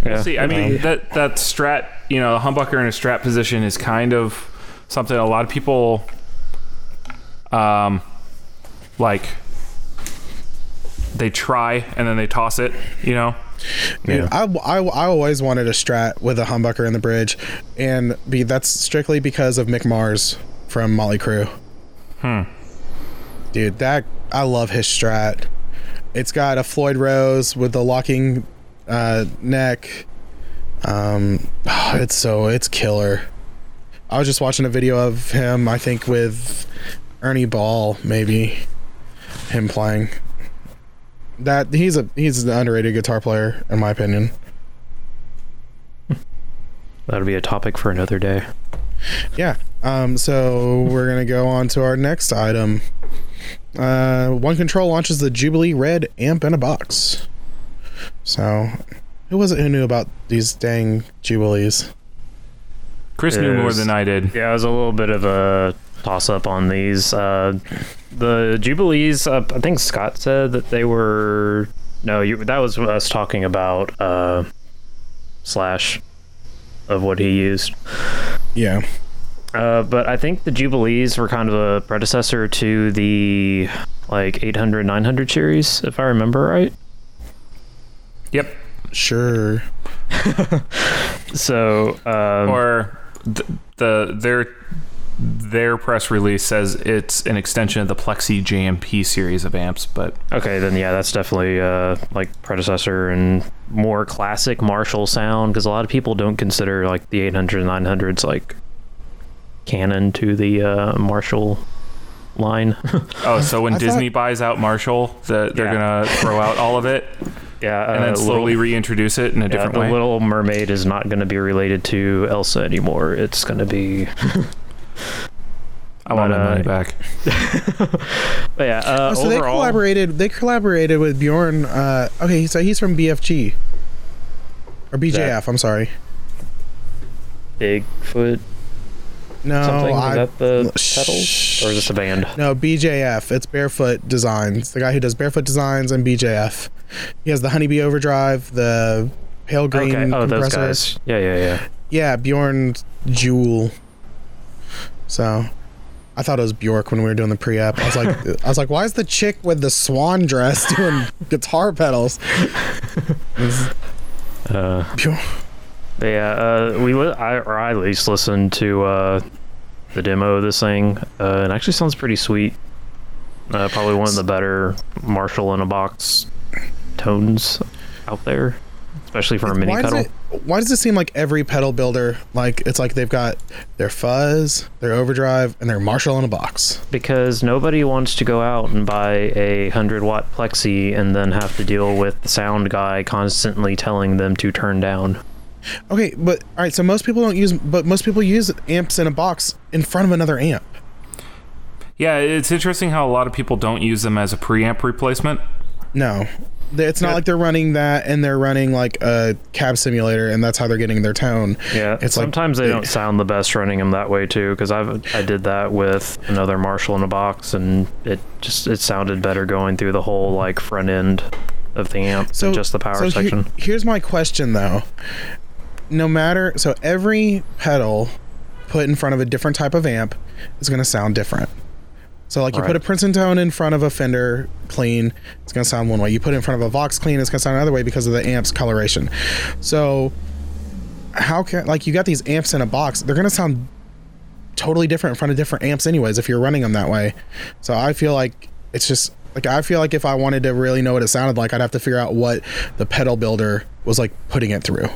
[SPEAKER 2] Yeah.
[SPEAKER 3] See, I mean
[SPEAKER 1] Um,
[SPEAKER 3] that that strat, you know, a humbucker in a strat position is kind of something a lot of people um like they try and then they toss it, you know.
[SPEAKER 1] Dude,
[SPEAKER 2] Yeah.
[SPEAKER 1] I, I, I always wanted a strat with a humbucker in the bridge, and be that's strictly because of Mick Mars from Mötley Crüe.
[SPEAKER 3] Hmm.
[SPEAKER 1] Dude, that I love his strat. It's got a Floyd Rose with the locking uh, neck. Um, it's so it's killer. I was just watching a video of him. I think with Ernie Ball, maybe him playing. That he's a he's an underrated guitar player in my opinion.
[SPEAKER 2] That'll be a topic for another day.
[SPEAKER 1] Yeah. Um, so we're gonna go on to our next item. Uh, One Control launches the Jubilee Red amp in a box. So, who was it who knew about these dang Jubilees?
[SPEAKER 3] Chris knew more than I did.
[SPEAKER 2] Yeah, it was a little bit of a toss up on these. Uh, the Jubilees, uh, I think Scott said that they were. No, you, that was us talking about uh, Slash of what he used.
[SPEAKER 1] Yeah.
[SPEAKER 2] Uh, but I think the Jubilees were kind of a predecessor to the like 800, 900 series, if I remember right.
[SPEAKER 3] Yep.
[SPEAKER 1] Sure.
[SPEAKER 2] So, um,
[SPEAKER 3] Or th- the their their press release says it's an extension of the Plexi JMP series of amps, but
[SPEAKER 2] Okay, then yeah, that's definitely uh, like predecessor and more classic Marshall sound because a lot of people don't consider like the 800 900s like canon to the uh, Marshall line.
[SPEAKER 3] oh, so when
[SPEAKER 1] I thought-
[SPEAKER 3] Disney buys out Marshall, the, they're
[SPEAKER 2] Yeah.
[SPEAKER 3] gonna throw out all of it
[SPEAKER 2] yeah,
[SPEAKER 3] and
[SPEAKER 2] uh,
[SPEAKER 3] then slowly
[SPEAKER 2] Little,
[SPEAKER 3] reintroduce it in a
[SPEAKER 2] yeah,
[SPEAKER 3] different
[SPEAKER 2] the
[SPEAKER 3] way.
[SPEAKER 2] Little Mermaid is not going to be related to Elsa anymore. It's going to be,
[SPEAKER 3] I want
[SPEAKER 2] but,
[SPEAKER 3] my money
[SPEAKER 2] uh,
[SPEAKER 3] back.
[SPEAKER 2] but yeah. Uh,
[SPEAKER 1] Oh, so they
[SPEAKER 2] overall,
[SPEAKER 1] collaborated. They collaborated with Bjorn. Uh, okay, so he's from BFG or BJF. I'm sorry.
[SPEAKER 2] Bigfoot
[SPEAKER 1] No,
[SPEAKER 2] something.
[SPEAKER 1] I,
[SPEAKER 2] is that the
[SPEAKER 1] Shh.
[SPEAKER 2] pedals or is this a band?
[SPEAKER 1] No, BJF. It's Bearfoot Designs. The guy who does Bearfoot Designs and BJF. He has the Honeybee Overdrive, the pale green
[SPEAKER 2] okay. Oh, those
[SPEAKER 1] compressor.
[SPEAKER 2] guys. Yeah, yeah, yeah.
[SPEAKER 1] Yeah, Bjorn Juhl. So, I thought it was Bjork when we were doing the pre-app. I was like, I was like, why is the chick with the swan dress doing guitar pedals?
[SPEAKER 2] Uh,
[SPEAKER 1] Bjork.
[SPEAKER 2] Yeah, uh, we li- I, or I at least listened to uh, the demo of this thing, uh, and it actually sounds pretty sweet. Uh, probably one of the better Marshall in a box tones out there, especially for a mini
[SPEAKER 1] why does
[SPEAKER 2] pedal.
[SPEAKER 1] it why does it seem like every pedal builder like it's like they've got their fuzz their overdrive and their marshall in a box
[SPEAKER 2] Because nobody wants to go out and buy a hundred watt plexi and then have to deal with the sound guy constantly telling them to turn down.
[SPEAKER 1] Okay but all right so most people don't use but most people use amps in a box in front of another amp
[SPEAKER 3] Yeah, it's interesting how a lot of people don't use them as a preamp replacement.
[SPEAKER 1] no it's not
[SPEAKER 2] Yeah.
[SPEAKER 1] like they're running that and they're running like a cab simulator and that's how they're getting their tone
[SPEAKER 2] Yeah,
[SPEAKER 1] It's like-
[SPEAKER 2] sometimes they don't sound the best running them that way too. Because I've I did that with another Marshall in a box, and it just it sounded better going through the whole like front end of the amp
[SPEAKER 1] so
[SPEAKER 2] than just the power
[SPEAKER 1] so he-
[SPEAKER 2] section.
[SPEAKER 1] here's my question though no matter so every pedal put in front of a different type of amp is going to sound different. So like you put a princeton tone in front of a fender clean it's going to sound one way. You put it in front of a vox clean it's going to sound another way because of the amp's coloration. So how can like you got these amps in a box they're going to sound totally different in front of different amps anyways if you're running them that way. So i feel like it's just like i feel like if i wanted to really know what it sounded like i'd have to figure out what the pedal builder was like putting it through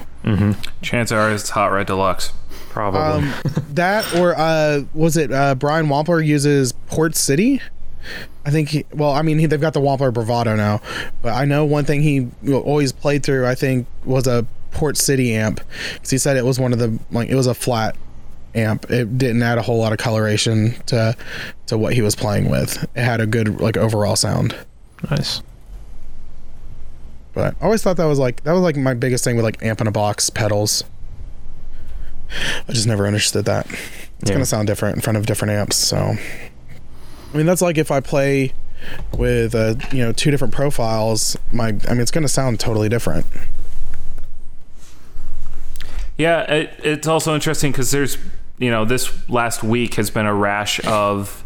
[SPEAKER 3] Chances are it's Hot Rod Deluxe.
[SPEAKER 2] Probably.
[SPEAKER 1] um that or uh was it uh brian wampler uses port city I think he, well, I mean, he, they've got the Wampler Bravado now, but I know one thing he always played through, I think, was a Port City amp. Because he said it was one of the, like, it was a flat amp. It didn't add a whole lot of coloration to to what he was playing with. It had a good, like, overall sound.
[SPEAKER 2] nice.
[SPEAKER 1] But I always thought that was like, that was like my biggest thing with like amp in a box pedals. I just never understood that. It's
[SPEAKER 2] Yeah.
[SPEAKER 1] going to sound different in front of different amps. So, I mean, that's like if I play with, uh, you know, two different profiles, my, I mean, it's going to sound totally different.
[SPEAKER 3] Yeah, it, it's also interesting because there's, you know, this last week has been a rash of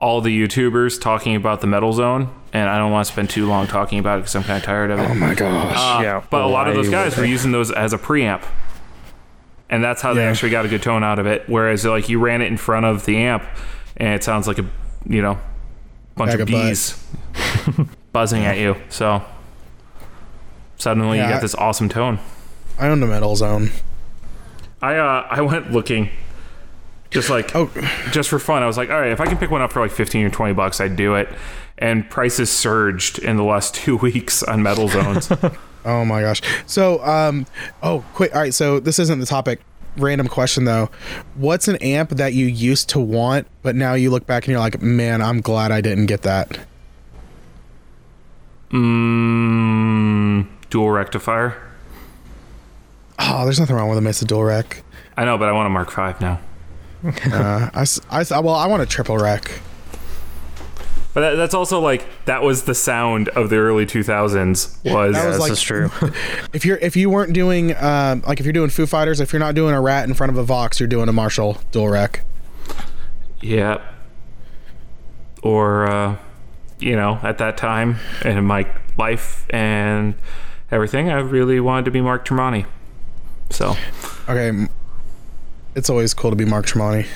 [SPEAKER 3] all the YouTubers talking about the Metal Zone, and I don't want to spend too long talking about it because I'm kind of tired of it.
[SPEAKER 1] Oh my gosh.
[SPEAKER 3] Uh,
[SPEAKER 2] Yeah,
[SPEAKER 3] but a lot of those guys were using those as a preamp, and that's how they
[SPEAKER 1] Yeah.
[SPEAKER 3] actually got a good tone out of it. Whereas, like, you ran it in front of the amp, and it sounds like a, you know, bunch
[SPEAKER 1] Bag
[SPEAKER 3] of
[SPEAKER 1] of
[SPEAKER 3] bees. buzzing at you. So suddenly you
[SPEAKER 1] Yeah, I-
[SPEAKER 3] get this awesome tone.
[SPEAKER 1] I own the Metal Zone.
[SPEAKER 3] I uh I went looking just like
[SPEAKER 1] Oh,
[SPEAKER 3] just for fun. I was like, all right, if I can pick one up for like 15 or 20 bucks, I'd do it. And prices surged in the last two weeks on metal zones.
[SPEAKER 1] oh my gosh. So, um, oh, quick. All right. So this isn't the topic. Random question though. What's an amp that you used to want, but now you look back and you're like, man, I'm glad I didn't get that.
[SPEAKER 3] mm, dual rectifier.
[SPEAKER 1] Oh, there's nothing wrong with a Mesa Dual Rec.
[SPEAKER 3] I know, but I want a Mark V now.
[SPEAKER 1] Uh, I, s- I s- well, I want a triple rec.
[SPEAKER 3] But that, that's also like that was the sound of the early 2000s. Was,
[SPEAKER 1] That was
[SPEAKER 2] this
[SPEAKER 1] like-
[SPEAKER 2] is true.
[SPEAKER 1] If you're if you weren't doing um, like if you're doing Foo Fighters, if you're not doing a Rat in front of a Vox, you're doing a Marshall Dual Rec.
[SPEAKER 3] yeah. Or uh, you know, at that time in my life and everything, I really wanted to be Mark Tremonti. So
[SPEAKER 1] Okay. It's always cool to be Mark Tremonti.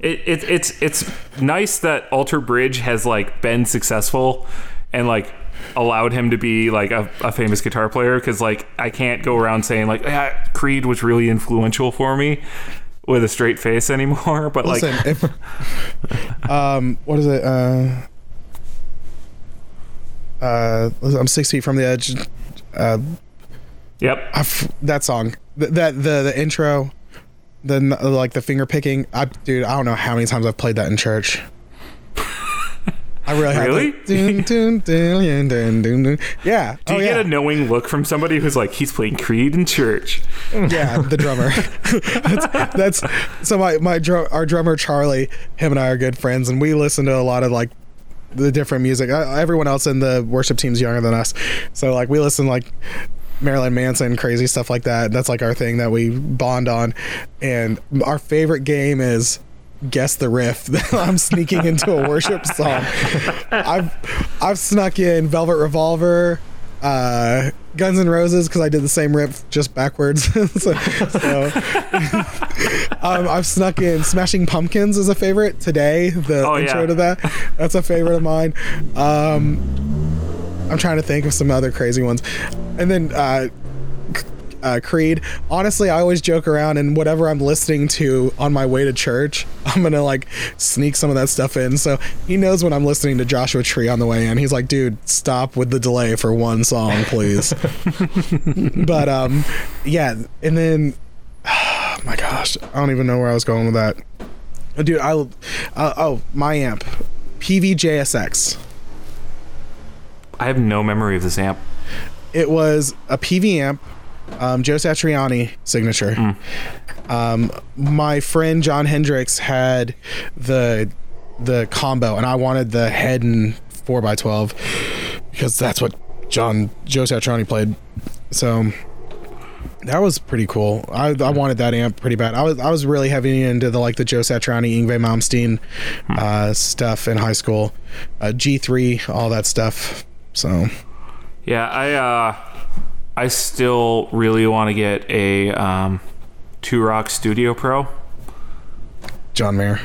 [SPEAKER 3] it, it it's it's nice that Alter Bridge has like been successful and like allowed him to be like a, a famous guitar player because like I can't go around saying like yeah, Creed was really influential for me with a straight face anymore. But like
[SPEAKER 1] if um, what is it? Uh, uh, I'm six feet from the edge. Uh,
[SPEAKER 3] yep,
[SPEAKER 1] that song, Th- that the the intro, the like the finger picking. I, dude, I don't know how many times I've played that in church. I really have.
[SPEAKER 3] Really?
[SPEAKER 1] Like, dun, dun, dun, dun, dun, dun. Yeah.
[SPEAKER 3] do
[SPEAKER 1] oh,
[SPEAKER 3] you
[SPEAKER 1] yeah.
[SPEAKER 3] get a knowing look from somebody who's like he's playing Creed in church?
[SPEAKER 1] yeah, the drummer. that's, that's so my my drum, our drummer Charlie. Him and I are good friends, and we listen to a lot of like the different music. Uh, everyone else in the worship team's younger than us, so like we listen like Marilyn Manson, crazy stuff like that. That's like our thing that we bond on, and our favorite game is. Guess the riff. that I'm sneaking into a worship song. I've I've snuck in Velvet Revolver, uh, Guns N' Roses because I did the same riff just backwards. so, so um, I've snuck in Smashing Pumpkins as a favorite today. The
[SPEAKER 3] Oh,
[SPEAKER 1] intro
[SPEAKER 3] yeah.
[SPEAKER 1] to that, that's a favorite of mine. Um, I'm trying to think of some other crazy ones, and then. Uh, uh, Creed. Honestly, I always joke around, and whatever I'm listening to on my way to church, I'm gonna like sneak some of that stuff in. So he knows when I'm listening to Joshua Tree on the way in. He's like, "Dude, stop with the delay for one song, please." but um, yeah, and then, oh my gosh, I don't even know where I was going with that. Oh, Dude, I uh, oh my amp, Peavey JSX.
[SPEAKER 3] I have no memory of this amp.
[SPEAKER 1] It was a Peavey amp, um, Joe Satriani signature. Um, my friend John Hendricks had the the combo, and I wanted the head and four x twelve because that's what John Joe Satriani played. So that was pretty cool. I, I wanted that amp pretty bad. I was I was really heavy into the like the Joe Satriani, Yngwie Malmsteen uh, stuff in high school, uh, G three, all that stuff. So
[SPEAKER 3] Yeah, I uh, I still really want to get a um, Two Rock Studio Pro.
[SPEAKER 1] John Mayer.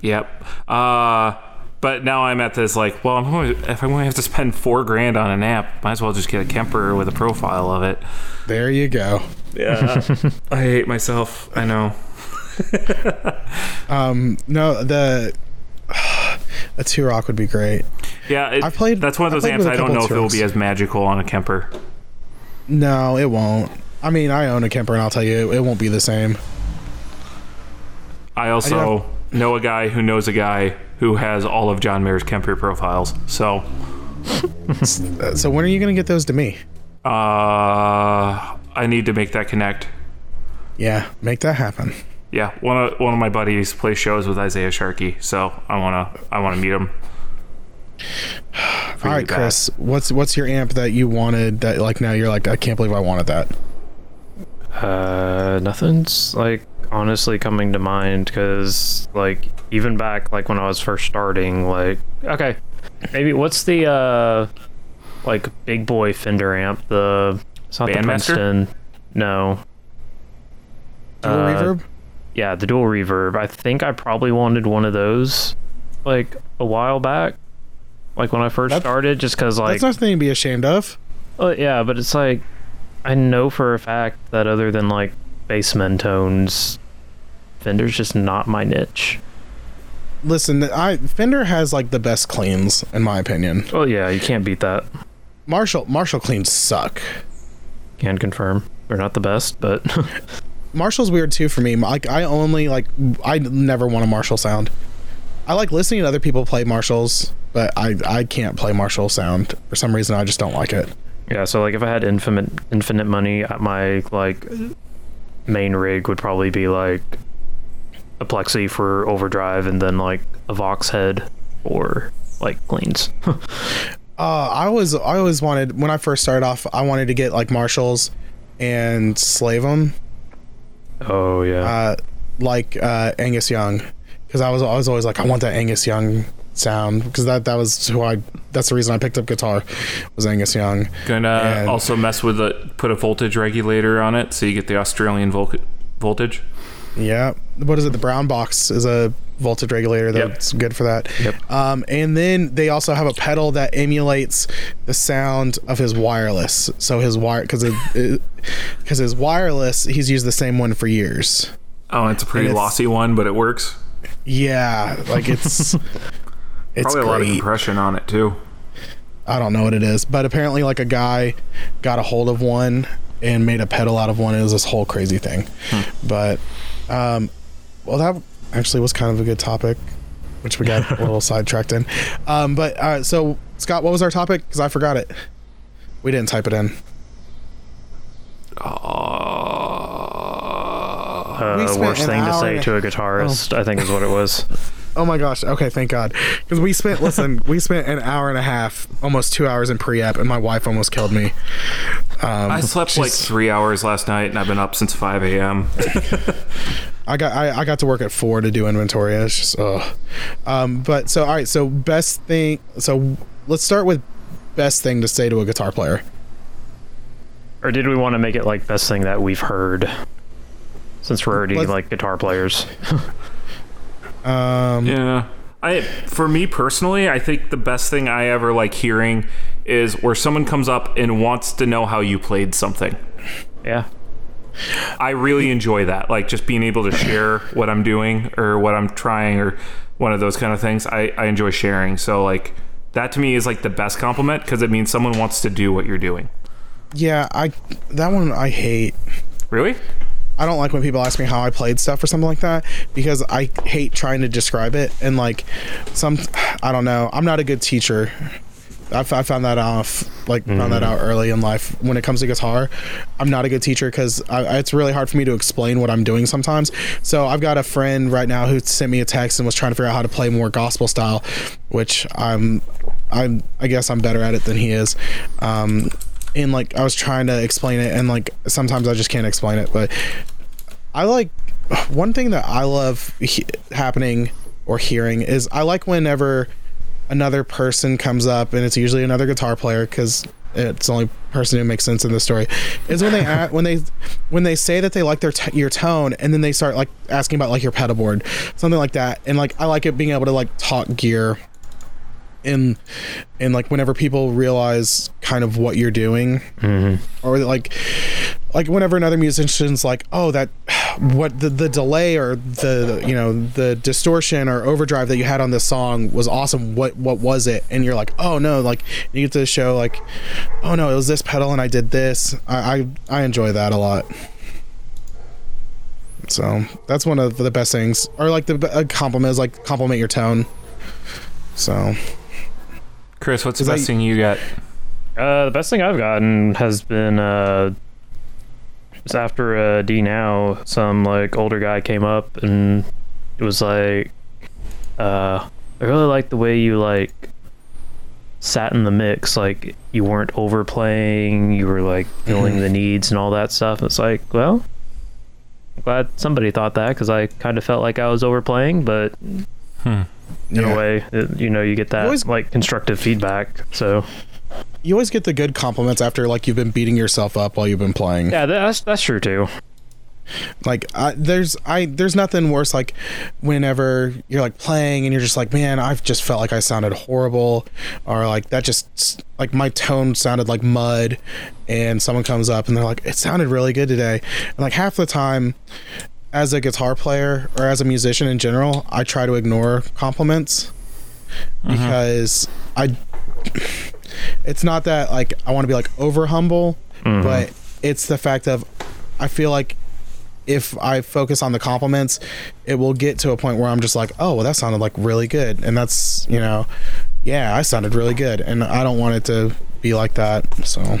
[SPEAKER 3] Yep. Uh, but now I'm at this like, well, I'm going if I'm going to have to spend four grand on an app, might as well just get a Kemper with a profile of it.
[SPEAKER 1] There you go.
[SPEAKER 3] Yeah. I hate myself. I know.
[SPEAKER 1] Um, no, the a two rock would be great.
[SPEAKER 3] Yeah, it,
[SPEAKER 1] I've played-
[SPEAKER 3] That's one of those amps I don't know if it will be as magical on a Kemper.
[SPEAKER 1] No, it won't. I mean, I own a Kemper, and I'll tell you, it won't be the same.
[SPEAKER 3] I also know a guy who knows a guy who has all of John Mayer's Kemper profiles. So,
[SPEAKER 1] So when are you gonna get those to me?
[SPEAKER 3] uh, I need to make that connect.
[SPEAKER 1] Yeah, make that happen.
[SPEAKER 3] Yeah, one of one of my buddies plays shows with Isaiah Sharkey, so I wanna I wanna meet him.
[SPEAKER 1] All right, Chris, what's what's your amp that you wanted that like now you're like I can't believe I wanted that.
[SPEAKER 2] Uh, nothing's like honestly coming to mind because like even back like when I was first starting, like okay, maybe what's the uh like big boy Fender amp? The it's not the
[SPEAKER 3] Bandmaster?
[SPEAKER 2] Princeton. No.
[SPEAKER 1] Dual
[SPEAKER 2] Uh,
[SPEAKER 1] reverb.
[SPEAKER 2] Yeah, the dual reverb. I think I probably wanted one of those like a while back. Like when I first
[SPEAKER 1] That-
[SPEAKER 2] started, just because like
[SPEAKER 1] That's nothing to be ashamed of.
[SPEAKER 2] Oh yeah, but it's like I know for a fact that other than like Bassman tones, Fender's just not my niche.
[SPEAKER 1] Listen, I Fender has like the best cleans in my opinion.
[SPEAKER 2] Oh yeah, you can't beat that.
[SPEAKER 1] Marshall Marshall cleans suck.
[SPEAKER 2] Can confirm they're not the best, but
[SPEAKER 1] Marshall's weird too for me. Like I only like I never want a Marshall sound. I like listening to other people play Marshalls, but I I can't play Marshall sound for some reason. I just don't like it.
[SPEAKER 2] yeah. So like if I had infinite infinite money, my like main rig would probably be like a plexi for overdrive, and then like a Vox head or like cleans.
[SPEAKER 1] Uh, I was I always wanted when I first started off. I wanted to get like Marshalls and slave them,
[SPEAKER 2] oh yeah.
[SPEAKER 1] uh, like uh, Angus Young, because I was I was always like I want that Angus Young sound because that that was who I that's the reason I picked up guitar was Angus Young.
[SPEAKER 3] Gonna
[SPEAKER 1] And-
[SPEAKER 3] also mess with the put a voltage regulator on it so you get the Australian vol- voltage.
[SPEAKER 1] Yeah. What is it? The brown box is a voltage regulator that's good for that.
[SPEAKER 2] Yep.
[SPEAKER 1] Um, and then they also have a pedal that emulates the sound of his wireless. So his wire, because because his wireless, he's used the same one for years.
[SPEAKER 3] Oh, it's a pretty
[SPEAKER 1] And
[SPEAKER 3] lossy one, but it works.
[SPEAKER 1] Yeah, like it's it's
[SPEAKER 3] Probably a lot of
[SPEAKER 1] great.
[SPEAKER 3] compression on it too.
[SPEAKER 1] I don't know what it is, but apparently, like a guy got a hold of one and made a pedal out of one. It was this whole crazy thing. But, um, well, that actually was kind of a good topic, which we got a little sidetracked in. Um, but uh, so Scott, what was our topic? Because I forgot it. We didn't type it in.
[SPEAKER 2] Uh,
[SPEAKER 1] we spent
[SPEAKER 2] worst
[SPEAKER 1] an
[SPEAKER 2] thing to say to a guitarist, I think, is what it was.
[SPEAKER 1] Oh my gosh. Okay, thank God. Because we spent listen, we spent an hour and a half, almost two hours in pre-app, and my wife almost killed me. Um,
[SPEAKER 3] I slept like three hours last night, and I've been up since 5 a.m.
[SPEAKER 1] I got I, I got to work at four to do inventory. and It's just ugh. Um, but so all right. So best thing. So let's start with best thing to say to a guitar player.
[SPEAKER 2] Or did we want to make it like best thing that we've heard? Since we're already
[SPEAKER 1] Let's-
[SPEAKER 2] like guitar players.
[SPEAKER 1] Um,
[SPEAKER 3] Yeah. I for me personally, I think the best thing I ever like hearing is where someone comes up and wants to know how you played something.
[SPEAKER 2] Yeah.
[SPEAKER 3] I really enjoy that. Like just being able to share what I'm doing or what I'm trying or one of those kind of things. I, I enjoy sharing. So like that to me is like the best compliment because it means someone wants to do what you're doing.
[SPEAKER 1] yeah, I that one I hate.
[SPEAKER 3] Really?
[SPEAKER 1] I don't like when people ask me how I played stuff or something like that because I hate trying to describe it and like some I don't know. I'm not a good teacher. I, found that off like found that out early in life when it comes to guitar. I'm not a good teacher because it's really hard for me to explain what I'm doing sometimes. So I've got a friend right now who sent me a text and was trying to figure out how to play more gospel style, which I'm I'm I guess I'm better at it than he is. Um, and like I was trying to explain it and like sometimes I just can't explain it, but I like one thing that I love he- happening or hearing is I like whenever another person comes up and it's usually another guitar player because it's the only person who makes sense in the story is when they a- when they when they say that they like their t- your tone and then they start like asking about like your pedal board something like that and like I like it being able to like talk gear and and like whenever people realize kind of what you're doing. Mm-hmm. Or like like whenever another musician's like oh that what the, the delay or the you know the distortion or overdrive that you had on this song was awesome. What what was it? And you're like oh no like you get to show like oh no it was this pedal and i did this. I i, I enjoy that a lot. So that's one of the best things. Or like the compliment is like compliment your tone. So
[SPEAKER 3] Chris, what's the best
[SPEAKER 1] that-
[SPEAKER 3] thing you got?
[SPEAKER 2] Uh, the best thing I've gotten has been uh, just after uh, D now, some like older guy came up and it was like, uh, I really like the way you like sat in the mix. Like you weren't overplaying, you were like feeling the needs and all that stuff. It's like, well, I'm glad somebody thought that because I kind of felt like I was overplaying, but in
[SPEAKER 1] yeah.
[SPEAKER 2] a way, it, you know, you get that
[SPEAKER 1] always-
[SPEAKER 2] like constructive feedback. So.
[SPEAKER 1] you always get the good compliments after like you've been beating yourself up while you've been playing
[SPEAKER 2] Yeah, that's that's true too.
[SPEAKER 1] Like I, there's I there's nothing worse like whenever you're like playing and you're just like man I've just felt like I sounded horrible or like that just like my tone sounded like mud and someone comes up and they're like it sounded really good today and like half the time as a guitar player or as a musician in general I try to ignore compliments mm-hmm. because I it's not that like I want to be like over humble mm-hmm. but it's the fact of I feel like if I focus on the compliments, it will get to a point where I'm just like, oh, well, that sounded like really good. And that's, you know, yeah, I sounded really good. And I don't want it to be like that. So,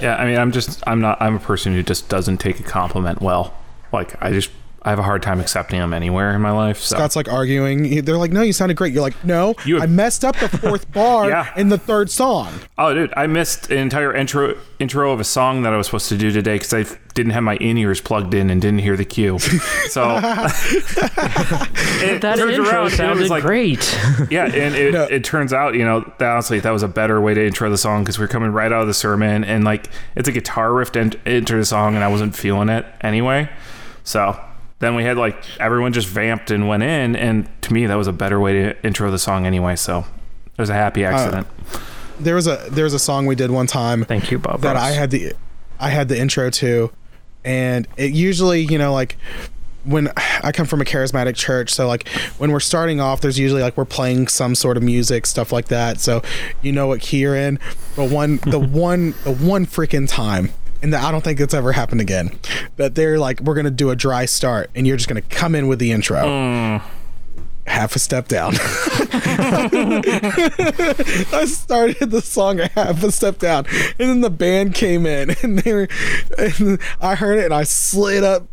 [SPEAKER 3] Yeah, I mean, I'm just, I'm not, I'm a person who just doesn't take a compliment well. Like, I just, I have a hard time accepting them anywhere in my life. So.
[SPEAKER 1] Scott's like arguing. They're like, no, you sounded great. You're like, no,
[SPEAKER 3] You-
[SPEAKER 1] I messed up the fourth bar
[SPEAKER 3] Yeah.
[SPEAKER 1] in the third song.
[SPEAKER 3] Oh, dude, I missed an entire intro intro of a song that I was supposed to do today because I didn't have my in ears plugged in and didn't hear the cue. So it
[SPEAKER 2] That
[SPEAKER 3] turns
[SPEAKER 2] intro
[SPEAKER 3] around, and it
[SPEAKER 2] sounded
[SPEAKER 3] was like,
[SPEAKER 2] great.
[SPEAKER 3] yeah, and it,
[SPEAKER 1] No.
[SPEAKER 3] it turns out, you know, that honestly, that was a better way to intro the song because we are coming right out of the sermon and like it's a guitar riff to enter the song, and I wasn't feeling it anyway. So then we had like everyone just vamped and went in, and to me, that was a better way to intro the song anyway. So it was a happy uh, accident.
[SPEAKER 1] There was a there was a song we did one time
[SPEAKER 2] Thank you, Bob.
[SPEAKER 1] that
[SPEAKER 2] Ross.
[SPEAKER 1] I had the I had the intro to, and it usually you know like when I come from a charismatic church, so like when we're starting off, there's usually like we're playing some sort of music, stuff like that. So you know what key you're in. But one the one the one freaking time. And I don't think it's ever happened again. That they're like, we're gonna do a dry start, and you're just gonna come in with the intro mm. Half a step down. I started the song a half a step down, and then the band came in, and they were, and I heard it, and I slid up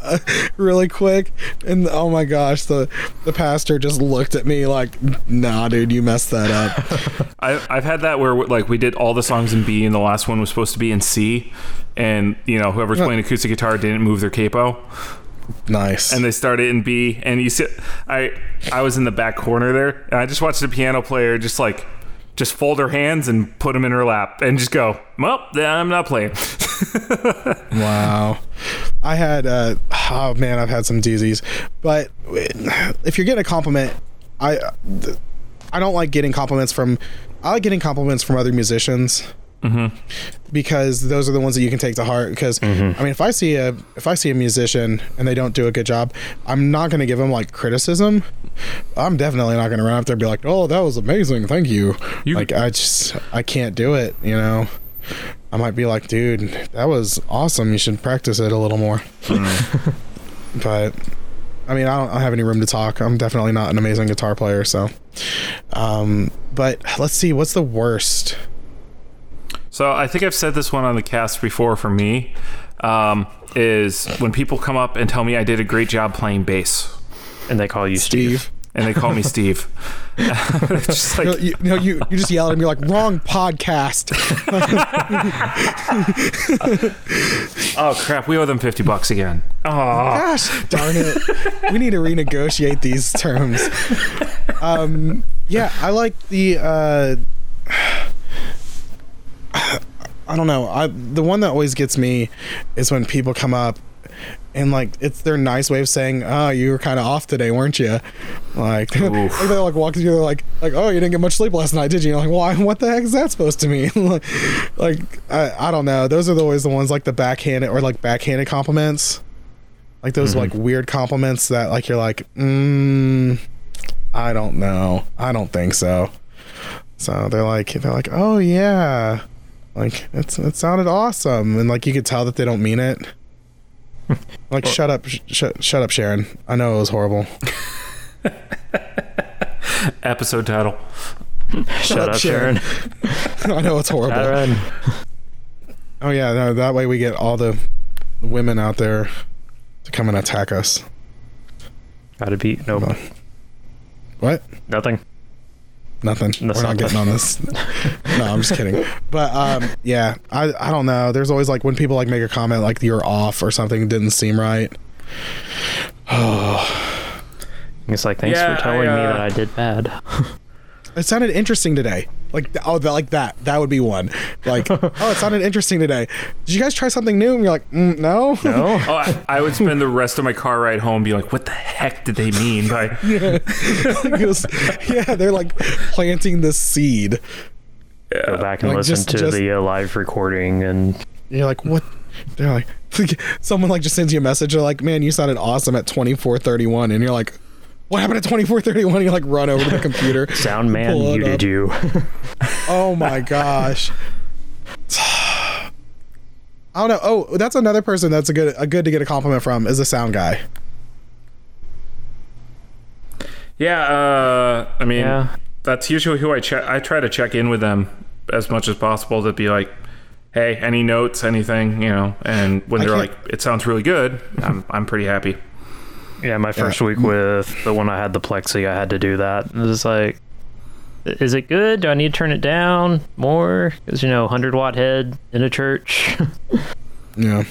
[SPEAKER 1] really quick, and oh my gosh, the the pastor just looked at me like, "Nah, dude, you messed that up."
[SPEAKER 3] I, I've had that where like we did all the songs in B and the last one was supposed to be in C, and you know whoever's playing acoustic guitar didn't move their capo,
[SPEAKER 1] nice.
[SPEAKER 3] and they started in B, and you sit. I I was in the back corner there, and I just watched the piano player just like just fold her hands and put them in her lap, and just go, well, I'm not playing.
[SPEAKER 1] Wow. I had uh oh man, I've had some doozies. But if you're getting a compliment, I I don't like getting compliments from I like getting compliments from other musicians. Because those are the ones that you can take to heart. Because I mean, if I see a if I see a musician and they don't do a good job, I'm not going to give them like criticism. I'm definitely not going to run up there and be like, "Oh, that was amazing, thank you."
[SPEAKER 3] You-
[SPEAKER 1] like I just I can't do it. You know, I might be like, "Dude, that was awesome. You should practice it a little more." but I mean, I don't, I don't have any room to talk. I'm definitely not an amazing guitar player, so. Um, but let's see, what's the worst?
[SPEAKER 3] So I think I've said this one on the cast before. For me, um, is when people come up and tell me I did a great job playing bass,
[SPEAKER 2] and they call you Steve.
[SPEAKER 1] Steve.
[SPEAKER 3] and they call me Steve. just like
[SPEAKER 1] No, you, no, you you just yell at him. You're like wrong podcast.
[SPEAKER 3] Oh crap! We owe them fifty bucks again. Oh,
[SPEAKER 1] Gosh darn it! We need to renegotiate these terms. Um, yeah, I like the. Uh, I don't know. I the one that always gets me is when people come up and like it's their nice way of saying, "Oh, you were kind of off today, weren't you?" Like, like they're like walking through, they're like, like, "Oh, you didn't get much sleep last night, did you?" You're like, why? What the heck is that supposed to mean? like, like I, I don't know. Those are always the ones like the backhanded or like backhanded compliments, like those like weird compliments that like you're like, mm, I don't know, I don't think so. So they're like, they're like, oh yeah, like it's it sounded awesome, and like you could tell that they don't mean it. Like, shut up, sh- sh- shut up, Sharon. I know it was horrible.
[SPEAKER 3] episode title.
[SPEAKER 2] Shut
[SPEAKER 1] up,
[SPEAKER 2] Sharon.
[SPEAKER 1] I know it's horrible.
[SPEAKER 2] Sharon.
[SPEAKER 1] Oh yeah, no, that way we get all the women out there to come and attack us.
[SPEAKER 2] Gotta beat. Nope.
[SPEAKER 1] What?
[SPEAKER 2] Nothing.
[SPEAKER 1] Nothing.
[SPEAKER 2] That's
[SPEAKER 1] We're not
[SPEAKER 2] not
[SPEAKER 1] getting on this. no, I'm just kidding. But um, yeah, I I don't know. There's always like when people like make a comment like you're off or something didn't seem right. Oh.
[SPEAKER 2] It's like thanks
[SPEAKER 3] Yeah,
[SPEAKER 2] for telling
[SPEAKER 3] I,
[SPEAKER 2] me
[SPEAKER 3] uh,
[SPEAKER 2] that I did bad.
[SPEAKER 1] It sounded interesting today. like oh that like that. That would be one. Like oh it sounded interesting today. Did you guys try something new? And you're like mm, no?
[SPEAKER 2] No.
[SPEAKER 3] Oh, I, I would spend the rest of my car ride home being like, "What the heck did they mean by?"
[SPEAKER 1] yeah. Was- yeah they're like planting the seed.
[SPEAKER 2] Go back and
[SPEAKER 1] Like,
[SPEAKER 2] listen
[SPEAKER 1] just-
[SPEAKER 2] to
[SPEAKER 1] just-
[SPEAKER 2] the uh, live recording and
[SPEAKER 1] you're like what? They're like someone like just sends you a message. They're like man you sounded awesome at 2431 and you're like what happened at 2431 you like run over to the computer
[SPEAKER 2] sound man
[SPEAKER 1] Pull it
[SPEAKER 2] muted
[SPEAKER 1] up.
[SPEAKER 2] you.
[SPEAKER 1] Oh my gosh. I don't know. Oh, that's another person that's a good a good to get a compliment from is a sound guy.
[SPEAKER 3] Yeah, uh, I mean,
[SPEAKER 2] Yeah.
[SPEAKER 3] that's usually who I check. I try to check in with them as much as possible to be like, "Hey, any notes, anything, you know?" And when
[SPEAKER 1] I
[SPEAKER 3] they're
[SPEAKER 1] can't-
[SPEAKER 3] like, "It sounds really good," I'm I'm pretty happy.
[SPEAKER 2] Yeah, my first week with the one I had the plexi, I had to do that. It was like, is it good? Do I need to turn it down more? Because you know, hundred watt head in a church,
[SPEAKER 1] Yeah.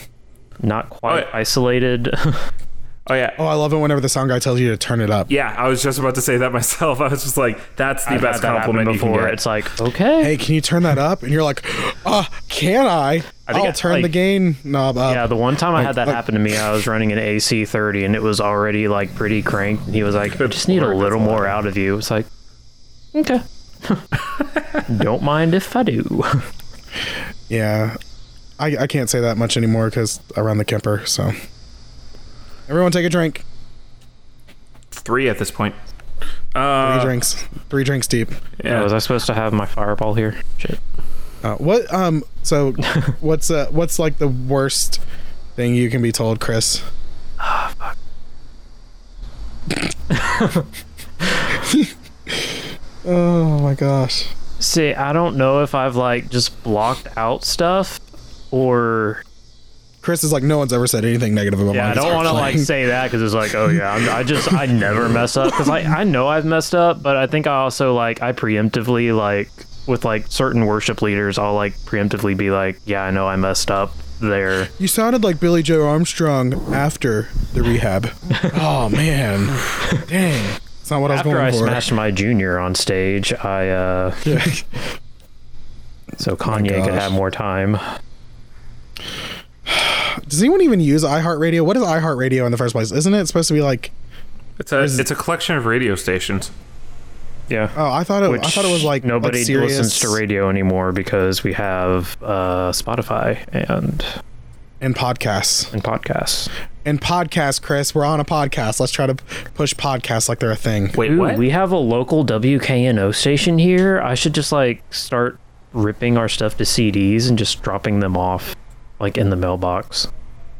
[SPEAKER 2] not quite
[SPEAKER 3] Oh, yeah.
[SPEAKER 2] isolated.
[SPEAKER 3] Oh yeah.
[SPEAKER 1] Oh, I love it whenever the sound guy tells you to turn it up.
[SPEAKER 3] Yeah, I was just about to say that myself. I was just like, "That's the
[SPEAKER 2] I've
[SPEAKER 3] best
[SPEAKER 2] that happen
[SPEAKER 3] compliment you can
[SPEAKER 2] before.
[SPEAKER 3] get."
[SPEAKER 2] It's like, okay,
[SPEAKER 1] Hey, can you turn that up? And you're like, ah, can I?
[SPEAKER 2] I think
[SPEAKER 1] I'll
[SPEAKER 2] I-
[SPEAKER 1] turn the gain knob up.
[SPEAKER 2] Yeah, the one time I had that
[SPEAKER 1] like-
[SPEAKER 2] happen to me, I was running an AC 30 and it was already like pretty cranked. And he was like, I just need a little more out of you. It's like, okay. Don't mind if I do.
[SPEAKER 1] Yeah. I, I can't say that much anymore because I run the Kemper. So everyone take a drink.
[SPEAKER 3] Three at this point.
[SPEAKER 1] Three
[SPEAKER 3] Uh,
[SPEAKER 1] drinks. Three drinks deep.
[SPEAKER 3] yeah.
[SPEAKER 2] was I supposed to have my fireball here? Shit.
[SPEAKER 1] Uh, what um so what's uh what's like the worst thing you can be told, Chris? Ah, oh, fuck. oh my gosh.
[SPEAKER 2] See, I don't know if I've like just blocked out stuff or
[SPEAKER 1] Chris is like no one's ever said anything negative about
[SPEAKER 2] yeah,
[SPEAKER 1] my
[SPEAKER 2] I don't want to like say that because it's like, oh yeah, I'm, I just I never mess up because I I know I've messed up, but I think I also like I preemptively like with like certain worship leaders, I'll like preemptively be like, yeah, I know I messed up there.
[SPEAKER 1] You sounded like Billie Joe Armstrong after the rehab. oh man. Dang. It's not what I was going
[SPEAKER 2] I
[SPEAKER 1] for.
[SPEAKER 2] After I smashed my junior on stage, I uh
[SPEAKER 1] Yeah.
[SPEAKER 2] so Kanye could have more time.
[SPEAKER 1] Does anyone even use iHeartRadio? What is iHeartRadio in the first place? Isn't it supposed to be like
[SPEAKER 3] It's a it's a collection of radio stations.
[SPEAKER 2] Yeah.
[SPEAKER 1] Oh, I thought it
[SPEAKER 2] Which
[SPEAKER 1] I thought it was like
[SPEAKER 2] nobody
[SPEAKER 1] like Sirius.
[SPEAKER 2] listens to radio anymore because we have uh, Spotify and
[SPEAKER 1] and podcasts.
[SPEAKER 2] and podcasts.
[SPEAKER 1] And podcasts, Chris. We're on a podcast. Let's try to push podcasts like they're a thing.
[SPEAKER 3] Wait,
[SPEAKER 2] Ooh,
[SPEAKER 3] what?
[SPEAKER 2] we have a local WKNO station here. I should just like start ripping our stuff to CDs and just dropping them off like in the mailbox.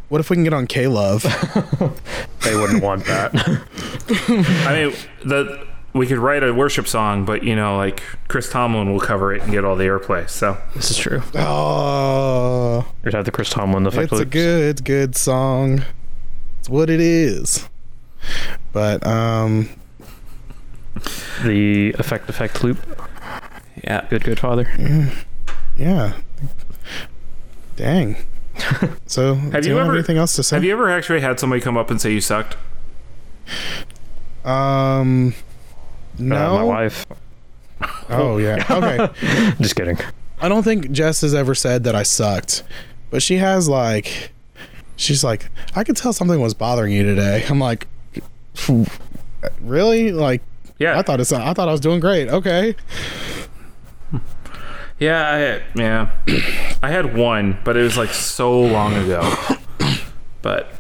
[SPEAKER 1] What if we can get on K Love?
[SPEAKER 2] They wouldn't want that.
[SPEAKER 3] I mean, the we could write a worship song, but you know, like Chris Tomlin will cover it and get all the airplay. So
[SPEAKER 2] this is true.
[SPEAKER 1] oh,
[SPEAKER 2] We'd have the Chris Tomlin effect.
[SPEAKER 1] it's a good, good song. It's what it is. But um,
[SPEAKER 2] the effect effect loop.
[SPEAKER 3] yeah,
[SPEAKER 2] Good, good father.
[SPEAKER 1] yeah. Dang. So,
[SPEAKER 3] Have
[SPEAKER 1] do
[SPEAKER 3] you
[SPEAKER 1] you have
[SPEAKER 3] ever-
[SPEAKER 1] anything else to say?
[SPEAKER 3] Have you ever actually had somebody come up and say you sucked?
[SPEAKER 1] Um,
[SPEAKER 2] Uh,
[SPEAKER 1] no.
[SPEAKER 2] my wife.
[SPEAKER 1] Oh yeah. Okay.
[SPEAKER 2] Just kidding.
[SPEAKER 1] I don't think Jess has ever said that I sucked, but she has like, she's like, I could tell something was bothering you today. I'm like, really? Like,
[SPEAKER 3] Yeah,
[SPEAKER 1] I thought it's, I thought I was doing great. Okay.
[SPEAKER 3] Yeah, I, yeah. I had one, but it was like so long ago. But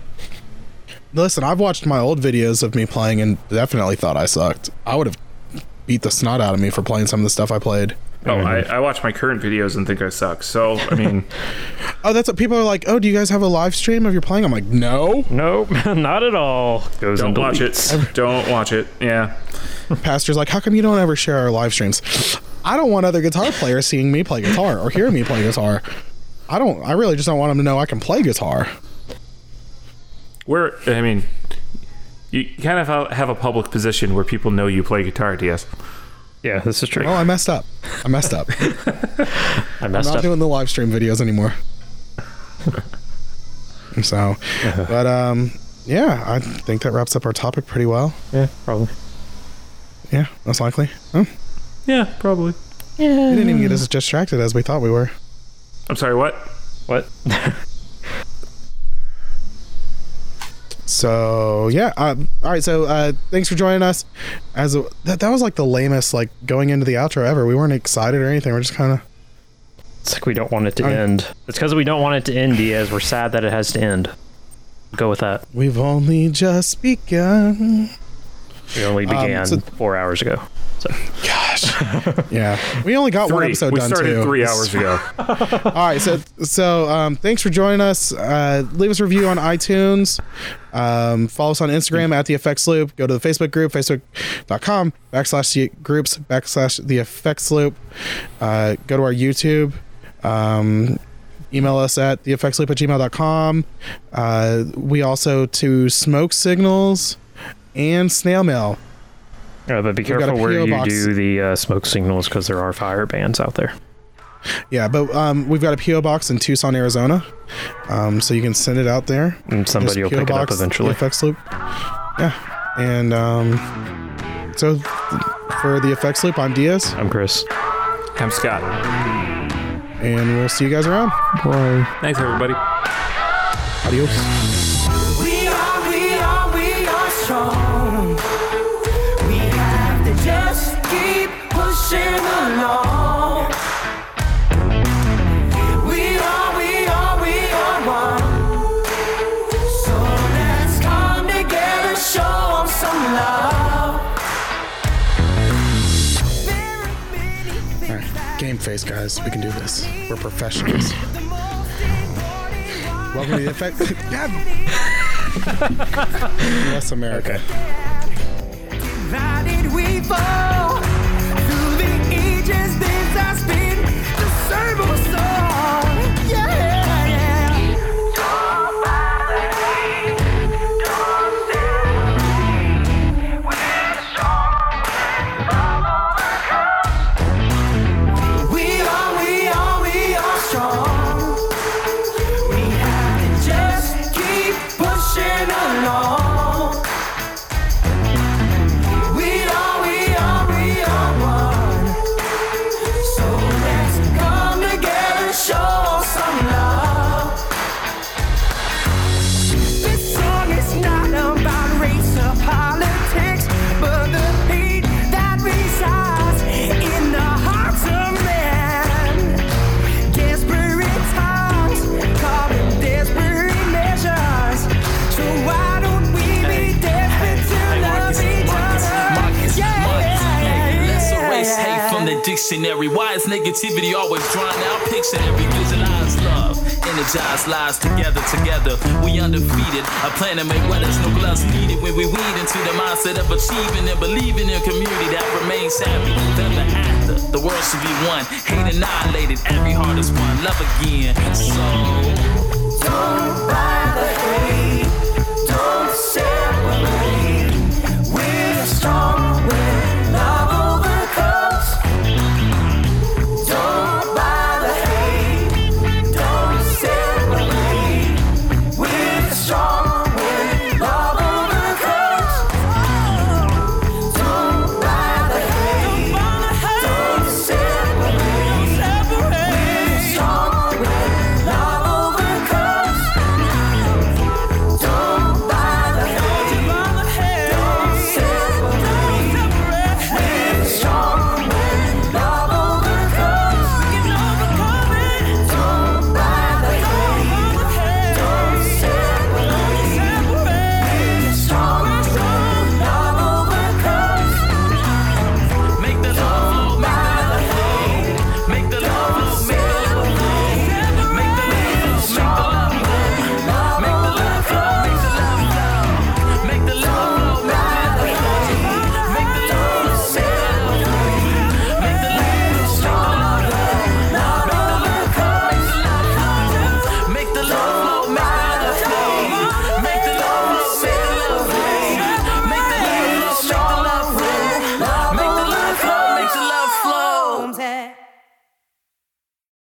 [SPEAKER 1] Listen, I've watched my old videos of me playing and definitely thought I sucked. I would have beat the snot out of me for playing some of the stuff I played.
[SPEAKER 3] oh, I, mm-hmm. I watch my current videos and think I suck. So I mean,
[SPEAKER 1] Oh, that's what people are like. Oh, do you guys have a live stream of your playing? I'm like, no.
[SPEAKER 2] Nope, not at all. Goes
[SPEAKER 3] don't watch
[SPEAKER 2] deletes.
[SPEAKER 3] it. Don't watch it. Yeah.
[SPEAKER 1] Pastor's like, how come you don't ever share our live streams? I don't want other guitar players seeing me play guitar or hearing me play guitar. I don't. I really just don't want them to know I can play guitar.
[SPEAKER 3] Where I mean, you kind of have a public position where people know you play guitar, DS.
[SPEAKER 2] Yeah, this is true.
[SPEAKER 1] Oh, I messed up. I messed up.
[SPEAKER 2] I messed
[SPEAKER 1] not
[SPEAKER 2] up.
[SPEAKER 1] doing the live stream videos anymore. so, but um, yeah, I think that wraps up our topic pretty well.
[SPEAKER 2] Yeah, probably.
[SPEAKER 1] Yeah, most likely. Oh,
[SPEAKER 3] Yeah, probably. Yeah.
[SPEAKER 1] We didn't even get as distracted as we thought we were.
[SPEAKER 3] I'm sorry, what?
[SPEAKER 2] What?
[SPEAKER 1] So yeah, uh, all right. So uh, thanks for joining us. As a, that that was like the lamest like going into the outro ever. We weren't excited or anything. We're just kind of
[SPEAKER 2] It's like we don't want it to
[SPEAKER 1] I-
[SPEAKER 2] end. It's because we don't want it to end, Diaz. We're sad that it has to end. Go with that.
[SPEAKER 1] we've only just begun.
[SPEAKER 2] We only
[SPEAKER 1] Um,
[SPEAKER 2] began
[SPEAKER 1] so-
[SPEAKER 2] four hours ago. So
[SPEAKER 1] Gosh, yeah, we only got one
[SPEAKER 3] Three.
[SPEAKER 1] episode
[SPEAKER 3] we
[SPEAKER 1] done
[SPEAKER 3] started
[SPEAKER 1] too.
[SPEAKER 3] three hours ago.
[SPEAKER 1] All right, so so um, thanks for joining us. Uh, leave us a review on iTunes. Um, follow us on Instagram at the Effects Loop. Go to the Facebook group, facebook.com backslash the groups backslash the Effects Loop. Uh, go to our YouTube. Um, email us at the Effects Loop at gmail.com. Uh, we also to smoke signals and snail mail.
[SPEAKER 2] Uh, but be
[SPEAKER 1] We've
[SPEAKER 2] careful where you
[SPEAKER 1] box.
[SPEAKER 2] do the uh, smoke signals because there are fire bans out there.
[SPEAKER 1] Yeah, but um, we've got a PO box in Tucson, Arizona. Um, so you can send it out there.
[SPEAKER 2] And somebody will
[SPEAKER 1] Just
[SPEAKER 2] pick
[SPEAKER 1] PO
[SPEAKER 2] it up eventually.
[SPEAKER 1] The effects loop. Yeah, and um, so for the effects loop, I'm Diaz,
[SPEAKER 2] I'm Chris.
[SPEAKER 3] I'm Scott.
[SPEAKER 1] and we'll see you guys around.
[SPEAKER 2] Bye.
[SPEAKER 3] Thanks, everybody.
[SPEAKER 1] Adios. Face, guys. We can do this. We're professionals.
[SPEAKER 4] the most important one.
[SPEAKER 1] Welcome to the effect. God. Yes, America.
[SPEAKER 4] Divided
[SPEAKER 5] negativity always drawn out? Pictionary, visualize love, energize lives together, together. We undefeated. A plan to make weathers, no gloves needed when we weed into the mindset of achieving and believing in a community that remains happy. Ever after, the world should be one. Hate annihilated, every heart is one. Love again. So.
[SPEAKER 4] Don't buy the hate.